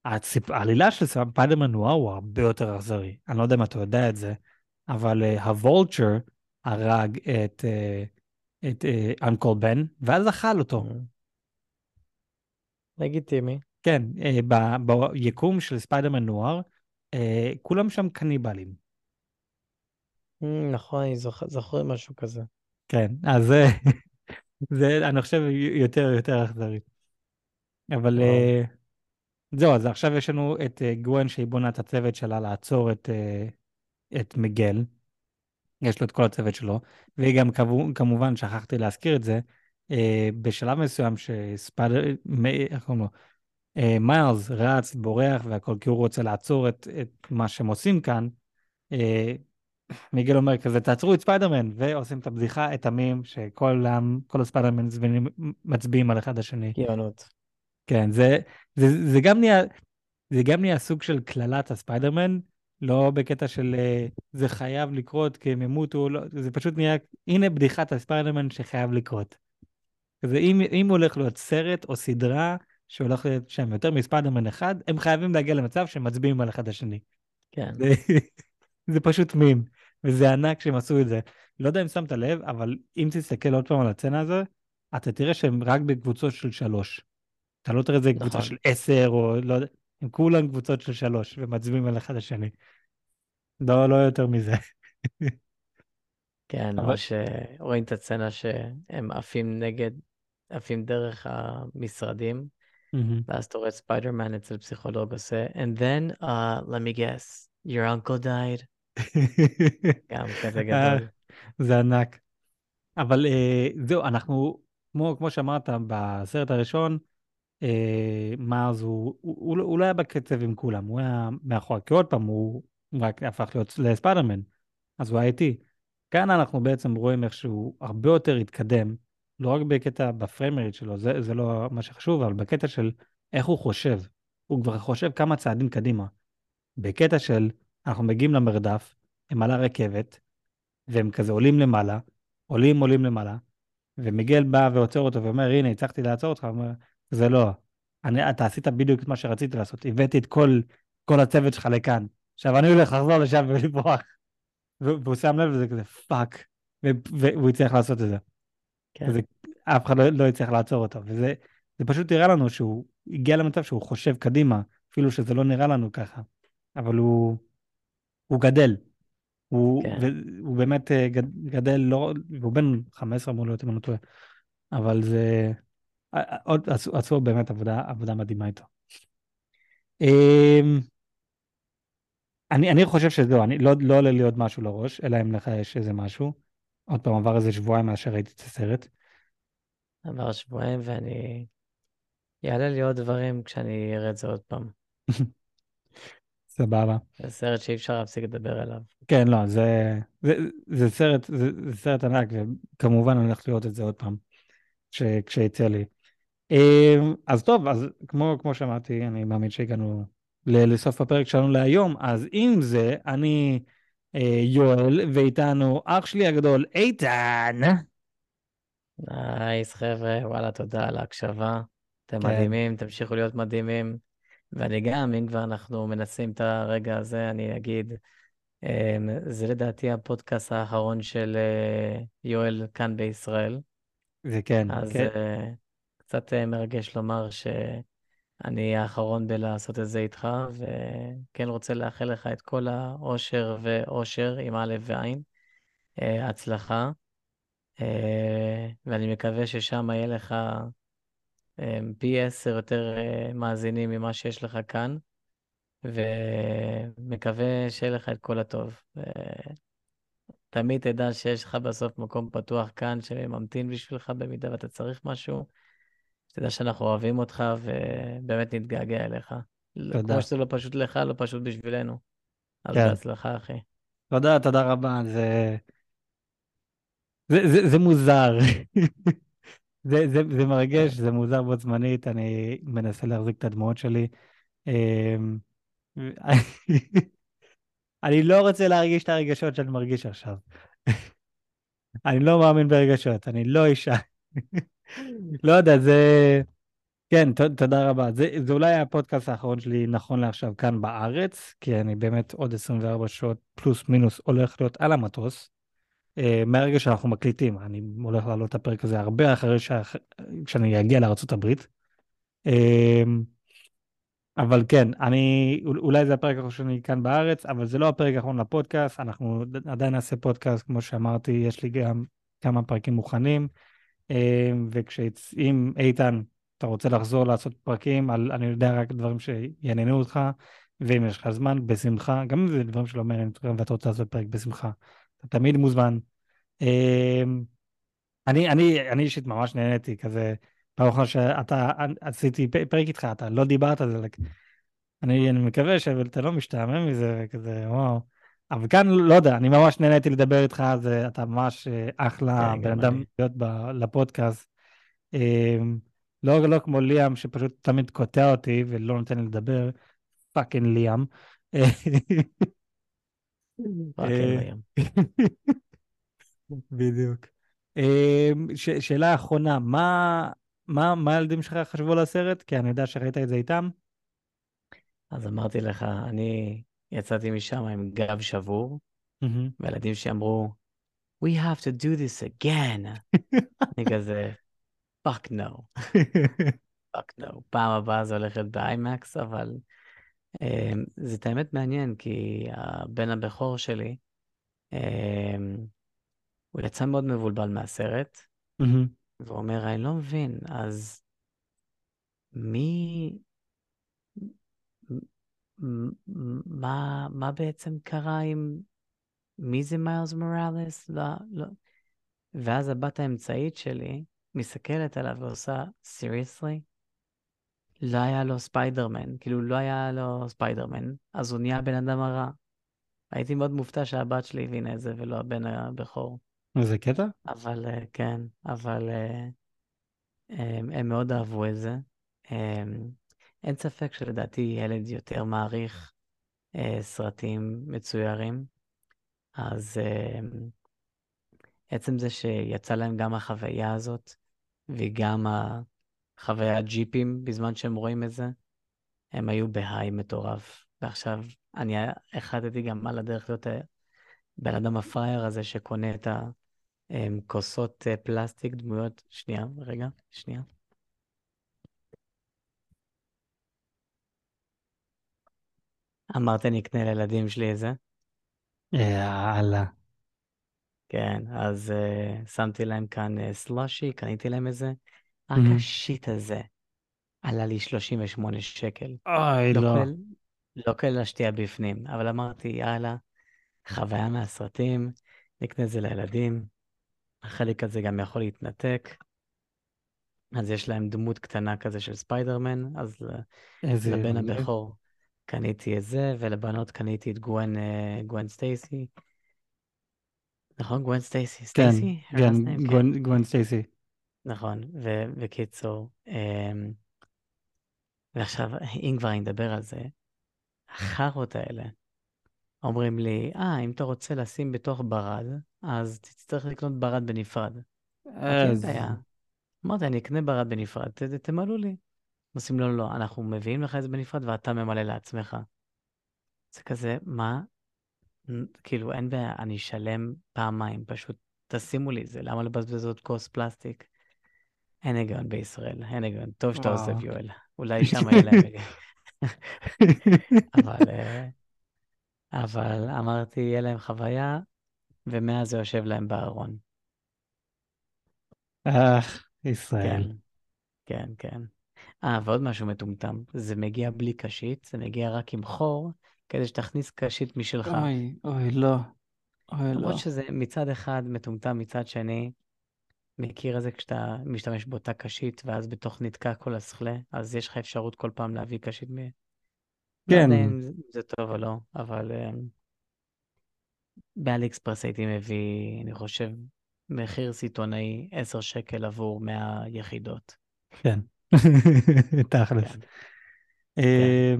הציפ... העלילה של ספיידרמן נואר הוא הרבה יותר אכזרי. אני לא יודע אם אתה יודע את זה, אבל uh, הוולצ'ר הרג את, uh, את אנקול בן, ואז אכל אותו. Mm. לגיטימי. כן, uh. ביקום של ספיידרמן נואר, uh, כולם שם קניבלים. Mm, נכון, אני זוכר, זוכר משהו כזה. כן, אז זה, זה אני חושב יותר יותר אכזרי. אבל וואו. uh, זהו, אז עכשיו יש לנו את uh, גוון שהיא בונה את הצוות שלה לעצור את, uh, את מיגל. יש לו את כל הצוות שלו, והיא גם כמובן, שכחתי להזכיר את זה, uh, בשלב מסוים שספיידר, מ- איך קוראים לו? מיילס רץ, בורח והכל, כי הוא רוצה לעצור את, את מה שהם עושים כאן. מיגל אומר כזה, תעצרו את ספיידרמן, ועושים את הבדיחה, את המים, שכל הספיידרמן מצביעים על אחד השני. גאונות. כן, זה, זה, זה גם נהיה, זה גם נהיה סוג של קללת הספיידרמן, לא בקטע של אה, זה חייב לקרות כי הם ימותו, לא, זה פשוט נהיה, הנה בדיחת הספיידרמן שחייב לקרות. כזה, אם, אם הולך להיות סרט או סדרה שהולך להיות שם יותר מספיידרמן אחד, הם חייבים להגיע למצב שהם מצביעים על אחד השני. כן. זה, זה פשוט מים, וזה ענק שהם עשו את זה. לא יודע אם שמת לב, אבל אם תסתכל עוד פעם על הצצנה הזו, אתה תראה שהם רק בקבוצות של שלוש. אתה לא תראה איזה קבוצה נכון. של עשר, או לא יודע, הם כולם קבוצות של שלוש, ומצביעים על אחד השני. לא, לא יותר מזה. כן, אבל- או שרואים את הסצנה שהם עפים נגד, עפים דרך המשרדים, מהמם. ואז אתה רואה את ספיידרמן אצל פסיכולוג עושה, and then, uh, let me guess, your uncle died. גם כזה אה, גדול. זה ענק. אבל אה, זהו, אנחנו, כמו, כמו שאמרת בסרט הראשון, אה, מאז הוא, הוא, הוא, הוא לא היה בקצב עם כולם, הוא היה מאחור, כי עוד פעם, הוא רק הפך להיות לספיידרמן, אז הוא היה איטי. כאן אנחנו בעצם רואים איך שהוא הרבה יותר התקדם, לא רק בקטע בפריימרית שלו, זה, זה לא מה שחשוב, אבל בקטע של איך הוא חושב. הוא כבר חושב כמה צעדים קדימה. בקטע של, אנחנו מגיעים למרדף, הם על הרכבת, והם כזה עולים למעלה, עולים עולים למעלה, ומיגל בא ועוצר אותו ואומר, הנה, הצלחתי לעצור אותך, הוא אומר, זה לא. אני, אתה עשית בדיוק את מה שרציתי לעשות, הבאתי את כל, כל הצוות שלך לכאן. עכשיו אני הולך לחזור לשם ולברוח. והוא שם לב לזה כזה, fuck. והוא הצליח לעשות את זה. כן. וזה, אף אחד לא, לא הצליח לעצור אותו. וזה זה פשוט נראה לנו שהוא הגיע למצב שהוא חושב קדימה, אפילו שזה לא נראה לנו ככה. אבל הוא, הוא גדל. הוא, כן. הוא באמת אה, גדל, לא, הוא בן 15 אמור להיות אם אני לא טועה. אבל זה, עוד עשו, עשו באמת עבודה, עבודה מדהימה איתו. אמ, אני, אני חושב שזהו, אני, לא, לא עולה לי עוד משהו לראש, אלא אם לך יש איזה משהו. עוד פעם, עבר איזה שבועיים מאז שראיתי את הסרט. עבר שבועיים ואני... יעלה לי עוד דברים כשאני אראה את זה עוד פעם. סבבה. זה סרט שאי אפשר להפסיק לדבר עליו. כן, לא, זה, זה, זה סרט, זה, זה סרט ענק, וכמובן אני הולך לראות את זה עוד פעם, כשיצא לי. אמ, אז טוב, אז כמו, כמו שאמרתי, אני מאמין שהגענו לסוף הפרק שלנו להיום, אז עם זה, אני אה, יואל, ואיתנו אח שלי הגדול, איתן. nice, חבר'ה, וואלה, תודה על ההקשבה. אתם כן. מדהימים, תמשיכו להיות מדהימים. ואני גם, אם כבר אנחנו מנסים את הרגע הזה, אני אגיד, אמ, זה לדעתי הפודקאסט האחרון של אה, יואל כאן בישראל. זה כן, אז כן. אה, קצת אה, מרגש לומר שאני האחרון בלעשות את זה איתך, וכן רוצה לאחל לך את כל האושר ואושר עם א' ועין, הצלחה. ואני מקווה ששם יהיה לך פי עשר יותר מאזינים ממה שיש לך כאן. ומקווה שיהיה לך את כל הטוב. תמיד תדע שיש לך בסוף מקום פתוח כאן שממתין בשבילך במידה ואתה צריך משהו. שתדע שאנחנו אוהבים אותך ובאמת נתגעגע אליך. תודה. כמו שזה לא פשוט לך, לא פשוט בשבילנו. אז כן. בהצלחה, אחי. תודה, תודה רבה. זה, זה, זה, זה מוזר. זה, זה, זה מרגש, זה מוזר בו זמנית, אני מנסה להחזיק את הדמעות שלי. אמ, אני לא רוצה להרגיש את הרגשות שאני מרגיש עכשיו. אני לא מאמין ברגשות, אני לא אישה. לא יודע, זה... כן, ת, תודה רבה. זה, זה אולי הפודקאסט האחרון שלי נכון לעכשיו כאן בארץ, כי אני באמת עוד 24 שעות פלוס מינוס הולך להיות על המטוס. Uh, מהרגע שאנחנו מקליטים, אני הולך לעלות את הפרק הזה הרבה אחרי ש... שאני אגיע לארה"ב. Uh, אבל כן, אני, אולי זה הפרק האחרון שלי כאן בארץ, אבל זה לא הפרק האחרון לפודקאסט, אנחנו עדיין נעשה פודקאסט, כמו שאמרתי, יש לי גם כמה פרקים מוכנים, אה, וכשאם איתן, אתה רוצה לחזור לעשות פרקים, על, אני יודע רק דברים שיעניינו אותך, ואם יש לך זמן, בשמחה, גם אם זה דברים שלא מעניינים אותך ואתה רוצה לעשות פרק, בשמחה. אתה תמיד מוזמן. אה, אני, אני, אני אישית ממש נהניתי, כזה, פעם אחרונה שאתה, עשיתי פרק איתך, אתה לא דיברת על זה, אני, אני מקווה שאתה לא משתעמם מזה, כזה, וואו. אבל כאן, לא יודע, אני ממש נהניתי לדבר איתך, אז אתה ממש אה, אחלה כן, בן אדם להיות לפודקאסט. אמ, לא, לא כמו ליאם, שפשוט תמיד קוטע אותי ולא נותן לי לדבר. פאקינג ליאם. ליאם. בדיוק. אמ, שאלה אחרונה, מה הילדים שלך חשבו על הסרט? כי אני יודע שראית את זה איתם. אז אמרתי לך, אני יצאתי משם עם גב שבור, mm-hmm. והילדים שאמרו, We have to do this again. אני כזה, fuck no. fuck no. פעם הבאה זה הולך להיות באיימקס, אבל um, זה האמת מעניין, כי הבן הבכור שלי, um, הוא יצא מאוד מבולבל מהסרט, mm-hmm. והוא אומר, אני לא מבין, אז מי... מה, מה בעצם קרה עם... מי זה מיילס מוראלס? לא, לא. ואז הבת האמצעית שלי מסתכלת עליו ועושה, seriously? לא היה לו ספיידרמן, כאילו לא היה לו ספיידרמן, אז הוא נהיה בן אדם הרע. הייתי מאוד מופתע שהבת שלי הבינה את זה ולא הבן הבכור. איזה קטע? אבל אה, כן, אבל אה, הם, הם מאוד אהבו את זה. הם, אין ספק שלדעתי ילד יותר מעריך אה, סרטים מצוירים, אז עצם זה שיצא להם גם החוויה הזאת וגם חוויית ג'יפים בזמן שהם רואים את זה, הם היו בהיי מטורף. ועכשיו אני החלטתי גם על הדרך להיות הבן אדם הפראייר הזה שקונה את הכוסות אה, פלסטיק, דמויות, שנייה, רגע, שנייה. אמרת אני אקנה לילדים שלי איזה? יאללה. כן, אז uh, שמתי להם כאן uh, סלושי, קניתי להם איזה. רק Mhm. השיט הזה עלה לי 38 שקל. אוי, לא לא. כולל, לא כולל השתייה בפנים, אבל אמרתי, יאללה, חוויה מהסרטים, נקנה את זה לילדים. החלק הזה גם יכול להתנתק. אז יש להם דמות קטנה כזה של ספיידרמן, אז לבן. הבכור קניתי את זה, ולבנות קניתי את גוון, אה, גוון סטייסי. נכון? גוון סטייסי? כן, סטייסי? her כן, last name? כן. גוון סטייסי. נכון, ובקיצור, אמ, ועכשיו, אם כבר אני אדבר על זה, החארות האלה אומרים לי, אה, אם אתה רוצה לשים בתוך ברד, אז תצטרך לקנות ברד בנפרד. אז... אמרתי, אני אקנה ברד בנפרד, ת- תמלאו לי. עושים, לא, לא, אנחנו מביאים לך את זה בנפרד ואתה ממלא לעצמך. זה כזה, מה? כאילו, אין בעיה, אני אשלם פעמיים, פשוט תשימו לי את זה, למה לבזבז עוד כוס פלסטיק? אין היגיון בישראל, אין היגיון. טוב שאתה עוזב. יואל. אולי שם יהיה להם היגיון. אבל, אה, אבל אמרתי, יהיה להם חוויה, ומאז זה יושב להם בארון. אך, כן, ישראל. כן, כן. אה, ועוד משהו מטומטם, זה מגיע בלי קשית, זה מגיע רק עם חור, כדי שתכניס קשית משלך. אוי, אוי, לא. אוי, למרות לא. שזה מצד אחד מטומטם, מצד שני, מכיר את זה כשאתה משתמש באותה קשית, ואז בתוך נתקע כל הסכלה, אז יש לך אפשרות כל פעם להביא קשית מ... לא כן, יודע אם זה- טוב או לא, אבל אה, באלי אקספרס הייתי מביא, אני חושב, מחיר סיטונאי 10 שקל עבור 100 יחידות. כן. תכלס. כן, כן, אה,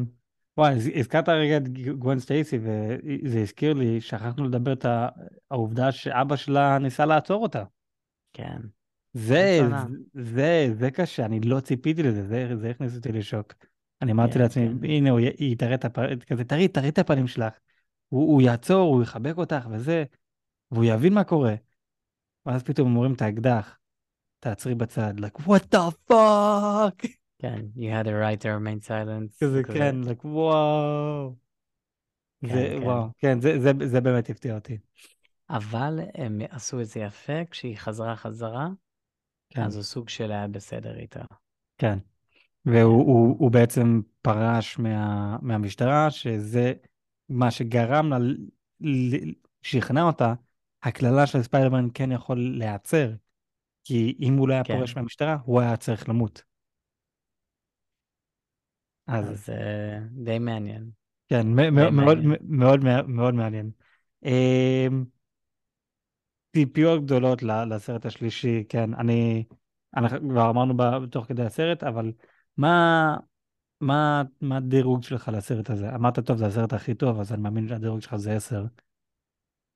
וואי, הז- הזכרת רגע את גוון סטייסי, וזה הזכיר לי, שכחנו לדבר את העובדה שאבא שלה ניסה לעצור אותה. כן. זה. זה, זה קשה, אני לא ציפיתי לזה, זה, זה הכניס אותי לשוק. אני אמרתי כן, לעצמי, הנה, הוא היא תראה את הפנים, כזה, תראי, תראי את הפנים שלך. הוא, הוא יעצור, הוא יחבק אותך וזה, והוא יבין מה קורה. ואז פתאום הם אומרים את האקדח, תעצרי בצד, like, what the fuck? כן. You had a right to remain silent. כזה, כן, like, וואו. כן, זה, כן. וואו, כן, זה, זה, זה באמת הפתיע אותי. אבל הם עשו את זה יפה, כשהיא חזרה חזרה, כן, אז הוא סוג של היה בסדר איתה. כן. כן, והוא הוא, הוא בעצם פרש מה, מהמשטרה, שזה מה שגרם לה, שכנע אותה, הקללה של ספיידרמן כן יכול להיעצר, כי אם הוא לא היה כן. פורש מהמשטרה, הוא היה צריך למות. אז אז אה, די מעניין. כן, די מאוד, מעניין. מאוד, מאוד, מאוד מעניין. אמ, ציפיות גדולות לסרט השלישי, כן, אני, אנחנו כבר אמרנו תוך כדי הסרט, אבל מה, מה, מה הדירוג שלך לסרט הזה? אמרת, טוב, זה הסרט הכי טוב, אז אני מאמין שהדירוג שלך זה 10.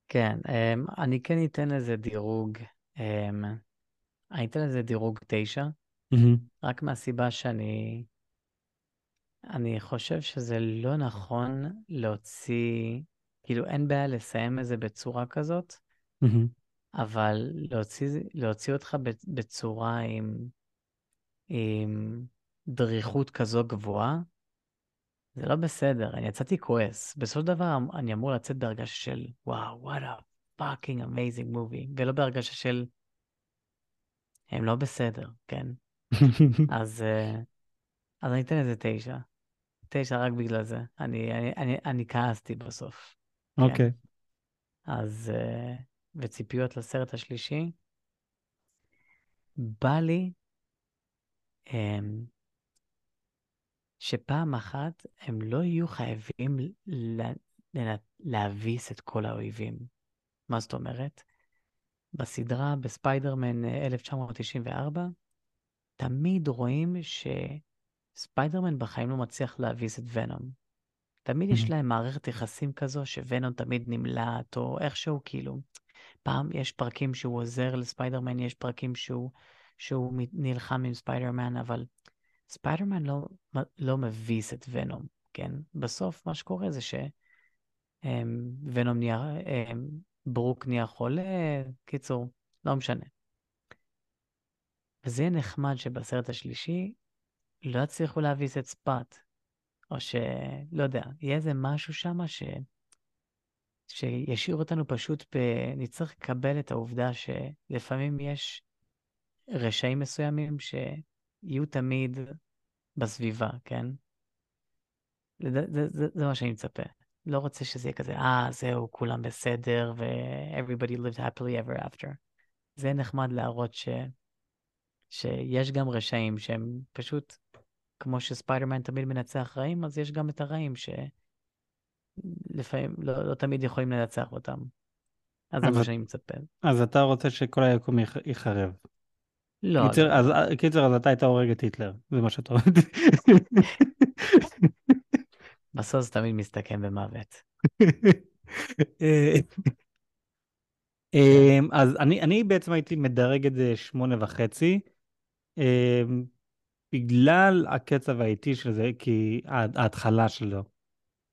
כן, אמ, אני כן אתן לזה דירוג, אתן לזה דירוג 9, מהמם, רק מהסיבה שאני אני חושב שזה לא נכון להוציא, כאילו אין בעיה לסיים את זה בצורה כזאת, מהמם, אבל להוציא, להוציא אותך בצורה עם, עם דריכות כזו גבוהה, זה לא בסדר, אני יצאתי כועס. בסופו של דבר אני אמור לצאת בהרגשה של וואו, what a fucking amazing movie, ולא בהרגשה של הם לא בסדר, כן? אז, אה, אז אני אתן לזה תשע. תשע רק בגלל זה. אני, אני, אני, אני כעסתי בסוף. כן. אוקיי, אז, אה, וציפיות לסרט השלישי, בא לי אמ, שפעם אחת הם לא יהיו חייבים להביס את כל האויבים. מה זאת אומרת? בסדרה בספיידרמן אה, 1994, תמיד רואים שספיידרמן בחיים לא מצליח להביס את ונום. תמיד יש מהמם, להם מערכת יחסים כזו שוונום תמיד נמלט, או איכשהו כאילו. פעם יש פרקים שהוא עוזר לספיידרמן, יש פרקים שהוא, שהוא נלחם עם ספיידרמן, אבל ספיידרמן לא, לא מביס את ונום, כן? בסוף מה שקורה זה שוונום אמ, נהיה, אמ, ברוק נהיה חולה, קיצור, לא משנה. וזה יהיה נחמד שבסרט השלישי לא יצליחו להביס את ספאט, או שלא יודע, יהיה איזה משהו שם ש... שישאיר אותנו פשוט ב... נצטרך לקבל את העובדה שלפעמים יש רשעים מסוימים שיהיו תמיד בסביבה, כן? זה, זה, זה, זה מה שאני מצפה. לא רוצה שזה יהיה כזה, אה, זהו, כולם בסדר, ו-everybody lived happily ever after. זה נחמד להראות ש... שיש גם רשעים שהם פשוט, כמו שספיידרמן תמיד מנצח רעים, אז יש גם את הרעים שלפעמים לא, לא תמיד יכולים לנצח אותם. אז זה מה שאני מצפה. אז אתה רוצה שכל היקום ייחרב. לא. קיצר, לא. אז, קיצר, אז אתה היית הורג את היטלר, זה מה שאתה אומר. בסוף זה תמיד מסתכם במוות. אה, אה, אז אני, אני בעצם הייתי מדרג את זה שמונה וחצי, אה, בגלל הקצב האיטי של זה, כי ההתחלה שלו.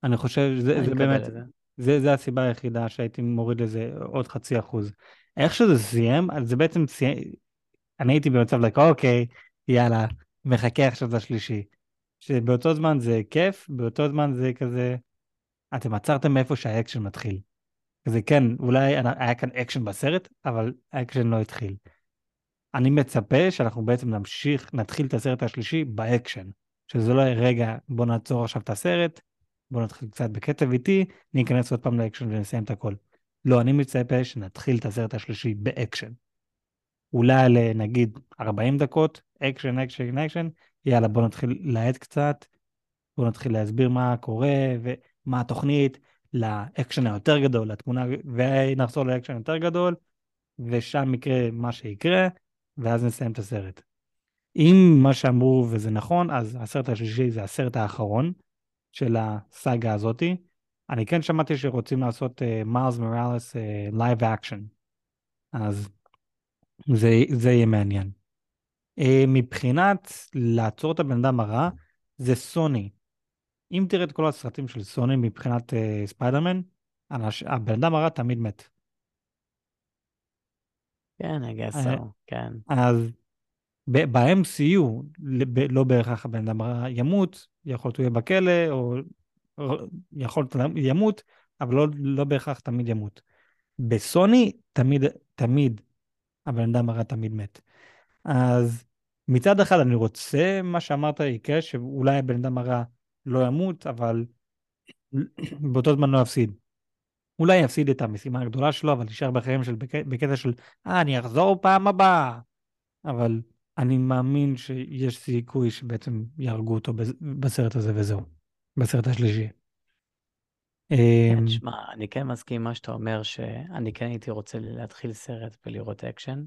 אני חושב שזה זה באמת, זה, זה הסיבה היחידה שהייתי מוריד לזה עוד חצי אחוז. איך שזה סיים, זה בעצם סיים, אני הייתי במצב like, אוקיי, יאללה, מחכה עכשיו לשלישי. שבאותו זמן זה כיף, באותו זמן זה כזה, אתם עצרתם מאיפה שהאקשן מתחיל. כזה כן, אולי היה כאן אקשן בסרט, אבל האקשן לא התחיל. אני מצפה שאנחנו בעצם נמשיך, נתחיל את הסרט השלישי באקשן. שזה לא יהיה רגע, בוא נעצור עכשיו את הסרט, בוא נתחיל קצת בקצב איטי, ניכנס עוד פעם לאקשן ונסיים את הכל. לא, אני מצפה שנתחיל את הסרט השלישי באקשן. אולי לנגיד 40 דקות, אקשן, אקשן, אקשן, יאללה בוא נתחיל להאט קצת, בוא נתחיל להסביר מה קורה ומה התוכנית לאקשן היותר גדול, לתמונה, ונחזור לאקשן יותר גדול, ושם יקרה מה שיקרה, ואז נסיים את הסרט. אם מה שאמרו וזה נכון, אז הסרט השלישי זה הסרט האחרון של הסאגה הזאתי. אני כן שמעתי שרוצים לעשות מיילס מוראלס live action, אז זה, זה יהיה מעניין. Uh, מבחינת לעצור את הבן אדם הרע, זה סוני. אם תראה את כל הסרטים של סוני מבחינת uh, ספיידרמן, הבן אדם הרע תמיד מת. כן, I guess so, כן. אז ב-MCU, לא בהכרח הבן אדם הרע ימות, יכול להיות הוא יהיה בכלא, או יכול להיות ימות, אבל לא, לא בהכרח תמיד ימות. בסוני, תמיד, תמיד הבן אדם הרע תמיד מת. אז מצד אחד אני רוצה מה שאמרת יקרה, שאולי הבן אדם הרע לא ימות, אבל באותו זמן לא יפסיד. אולי יפסיד את המשימה הגדולה שלו, אבל נשאר בחיים של בקטע של, אה, אני אחזור פעם הבאה. אבל אני מאמין שיש סיכוי שבעצם יהרגו אותו בסרט הזה וזהו, בסרט השלישי. כן, אמ, שמע, אני כן מסכים עם מה שאתה אומר, שאני כן הייתי רוצה להתחיל סרט ולראות אקשן.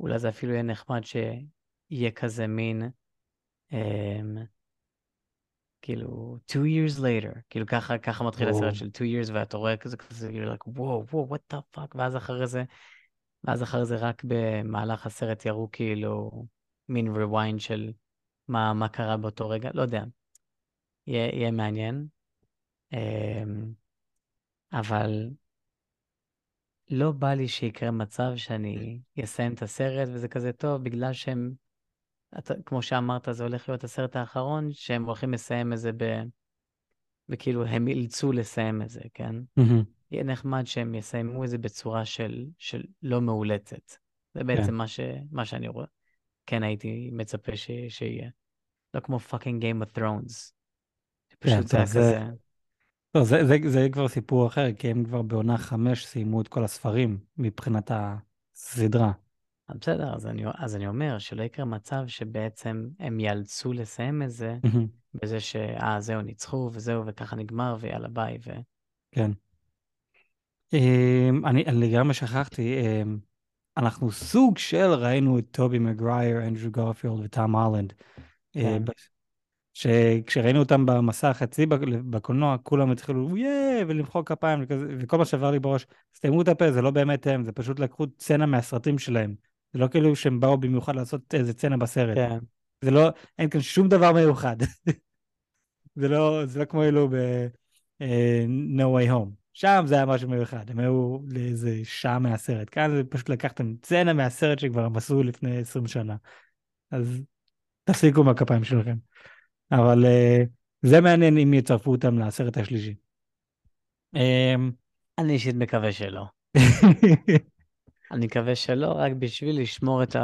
אולי זה אפילו יהיה נחמד שיהיה כזה מין, um, כאילו, two years later, כאילו ככה, ככה מתחיל הסרט של two years, ואתה רואה כזה כזה, כאילו, like, וואו, וואו, what the fuck, ואז אחרי זה, ואז אחרי זה רק במהלך הסרט יראו כאילו מין rewind של מה, מה קרה באותו רגע, לא יודע. יהיה, יהיה מעניין. Um, אבל לא בא לי שיקרה מצב שאני אסיים את הסרט וזה כזה טוב, בגלל שהם, אתה, כמו שאמרת, זה הולך להיות הסרט האחרון, שהם הולכים לסיים את זה ב... וכאילו הם אילצו לסיים את זה, כן? Mm-hmm. יהיה נחמד שהם יסיימו את זה בצורה של, של לא מאולצת. זה בעצם yeah. כן. מה, ש, מה שאני רואה. כן הייתי מצפה ש, שיהיה. לא כמו fucking Game of Thrones. פשוט yeah, כן, זה כזה... לא, זה, זה, זה כבר סיפור אחר, כי הם כבר בעונה חמש סיימו את כל הספרים מבחינת הסדרה. בסדר, אז אני, אז אני אומר שלא יקרה מצב שבעצם הם יאלצו לסיים את זה בזה שאה, זהו, ניצחו וזהו, וככה נגמר, ויאללה ביי. ו... כן. אמ, אני לגמרי שכחתי, אמ, אנחנו סוג של ראינו את טובי מגרייר, אנדרו גורפילד וטאם הולנד. אה. שכשראינו אותם במסך אצלי בקולנוע, כולם התחילו יאה, ולמחוא כפיים, וכזה, וכל מה שעבר לי בראש, סתיימו את הפה, זה לא באמת הם, זה פשוט לקחו סצנה מהסרטים שלהם. זה לא כאילו שהם באו במיוחד לעשות איזה צנע בסרט. כן. זה לא, אין כאן שום דבר מיוחד. זה לא, זה לא כמו אלו ב... uh, No way home. שם זה היה משהו מיוחד, הם היו לאיזה שעה מהסרט. כאן זה פשוט לקחתם צנע מהסרט שכבר הם עשו לפני 20 שנה. אז תפסיקו מהכפיים שלכם. אבל uh, זה מעניין אם יצרפו אותם לסרט השלישי. Um, אני אישית מקווה שלא. אני מקווה שלא, רק בשביל לשמור את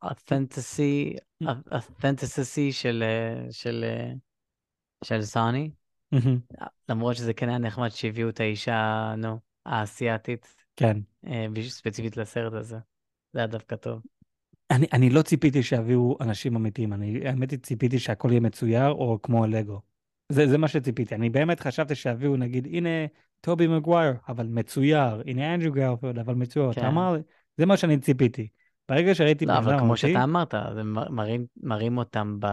האותנטסי של, אה, של, אה, של סאני. למרות שזה כן היה נחמד שהביאו את האישה, נו, האסייתית. כן. אה, ספציפית לסרט הזה. זה היה דווקא טוב. אני, אני לא ציפיתי שיביאו אנשים אמיתיים, אני האמת היא ציפיתי שהכל יהיה מצויר או כמו הלגו. זה, זה מה שציפיתי, אני באמת חשבתי שיביאו נגיד הנה טובי מגווייר, אבל מצויר, הנה אנג'ו גרפרד, אבל מצויר, כן. אתה אמר, זה מה שאני ציפיתי. ברגע שראיתי... לא, אבל כמו אמרתי, שאתה אמרת, זה מראים, מראים אותם ב...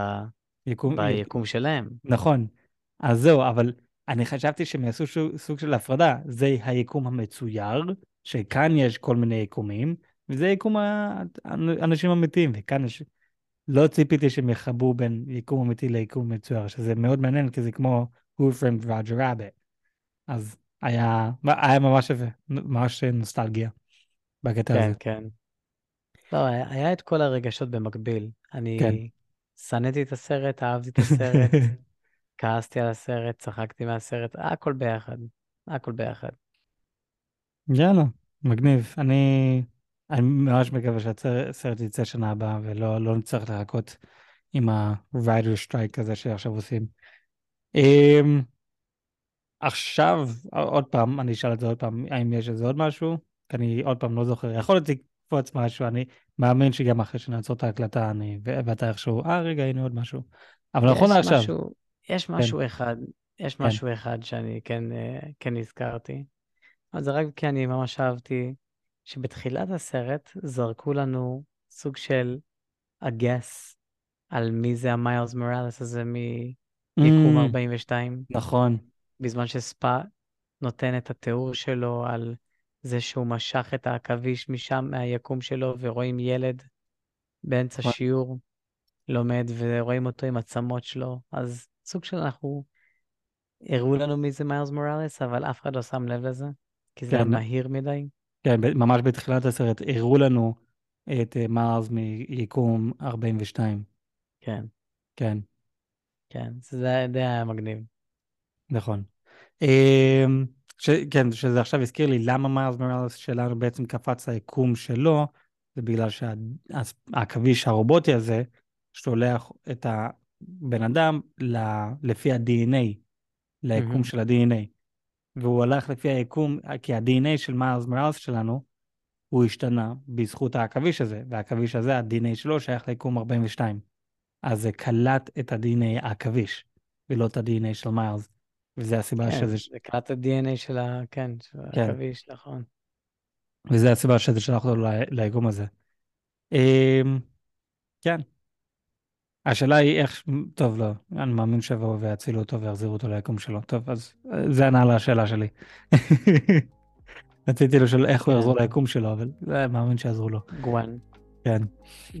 יקום, ביקום שלהם. נכון, אז זהו, אבל אני חשבתי שהם יעשו סוג של הפרדה, זה היקום המצויר, שכאן יש כל מיני יקומים, וזה יקום האנשים אמיתיים, וכאן יש... לא ציפיתי שהם יחברו בין יקום אמיתי ליקום מצויר, שזה מאוד מעניין, כי זה כמו Who Framed Roger Rabbit. אז היה, היה ממש, ממש נוסטלגיה בקטע כן, הזה. כן, כן. לא, היה את כל הרגשות במקביל. אני כן. שנאתי את הסרט, אהבתי את הסרט, כעסתי על הסרט, צחקתי מהסרט, הכל ביחד. הכל ביחד. יאללה, מגניב. אני, אני ממש מקווה שהסרט יצא שנה הבאה ולא לא נצטרך לחכות עם ה-Rider Strike הזה שעכשיו עושים. Um, עכשיו, עוד פעם, אני אשאל את זה עוד פעם, האם יש איזה עוד משהו? כי אני עוד פעם לא זוכר. יכול להיות לקפוץ משהו, אני מאמין שגם אחרי שנעצור את ההקלטה, אני, ואתה איכשהו, אה, רגע, הנה עוד משהו. אבל נכון לעכשיו. משהו, יש. משהו כן. אחד, יש כן. משהו אחד שאני כן, אה, כן הזכרתי. אבל זה רק כי אני ממש אהבתי שבתחילת הסרט זרקו לנו סוג של הגס על מי זה המיילס מוראלס הזה מיקום mm, 42. נכון. בזמן שספא נותן את התיאור שלו על זה שהוא משך את העכביש משם, מהיקום שלו, ורואים ילד באמצע נכון. שיעור לומד, ורואים אותו עם עצמות שלו, אז סוג של אנחנו, הראו לנו מי זה מיילס מוראלס, אבל אף אחד לא שם לב לזה, כי זה כן. מהיר מדי. כן, ממש בתחילת הסרט הראו לנו את אה, מיילס מיקום 42. כן. כן. כן, זה די היה מגניב. נכון. אמ, ש, כן, שזה עכשיו הזכיר לי למה מיילס מוראלס שלנו בעצם קפץ ליקום שלו, זה בגלל שהעכביש הרובוטי הזה שולח את הבן אדם ל, לפי ה-DNA, ליקום mm-hmm. של ה-DNA. והוא הלך לפי היקום, כי ה-DNA של מיילס מוראלס שלנו, הוא השתנה בזכות העכביש הזה, והעכביש הזה, ה-DNA שלו שייך ליקום 42. אז זה קלט את ה-DNA העכביש, ולא את ה-DNA של מיילס. וזה הסיבה כן, שזה... זה קלט ה-DNA של ה... כן, של כן. העכביש, נכון. וזה הסיבה שזה שלח אותו ליקום הזה. אמ, כן. השאלה היא איך, טוב, לא, אני מאמין שיבואו ויצילו אותו ויחזירו אותו ליקום שלו. טוב, אז אה, זה ענה לשאלה שלי. רציתי לשאול איך הוא יחזור כן. ליקום שלו, אבל אני מאמין שיעזרו לו. גוון. כן.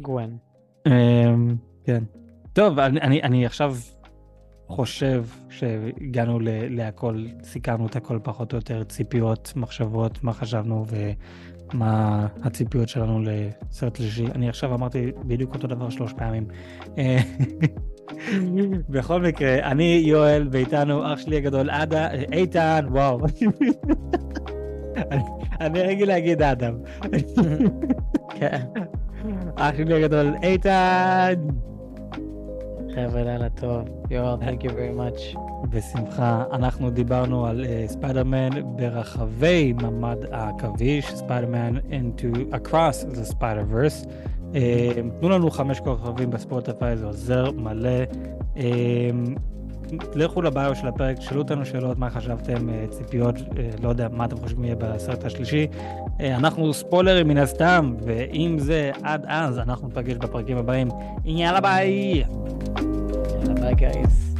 גוון. אמ, כן. טוב, אני עכשיו חושב שהגענו להכל, סיכמנו את הכל פחות או יותר, ציפיות, מחשבות, מה חשבנו ומה הציפיות שלנו לסרט שלישי. אני עכשיו אמרתי בדיוק אותו דבר שלוש פעמים. בכל מקרה, אני יואל, ואיתנו אח שלי הגדול עדה, איתן, וואו. אני רגיל להגיד אדם. כן. אח שלי הגדול, איתן. חבר'ה, לילה טוב. יואל, thank you very much. בשמחה. אנחנו דיברנו על uh, ספיידרמן ברחבי ממד העכביש, ספיידרמן into across the spider-verse. Uh, תנו לנו חמש כוכבים בספוטיפיי, זה עוזר מלא. Uh, לכו ל bio של הפרק, שאלו אותנו שאלות, מה חשבתם, ציפיות, לא יודע, מה אתם חושבים יהיה בסרט השלישי. אנחנו ספוילרים מן הסתם, ואם זה עד אז, אנחנו נפגש בפרקים הבאים. יאללה ביי! Bye, guys.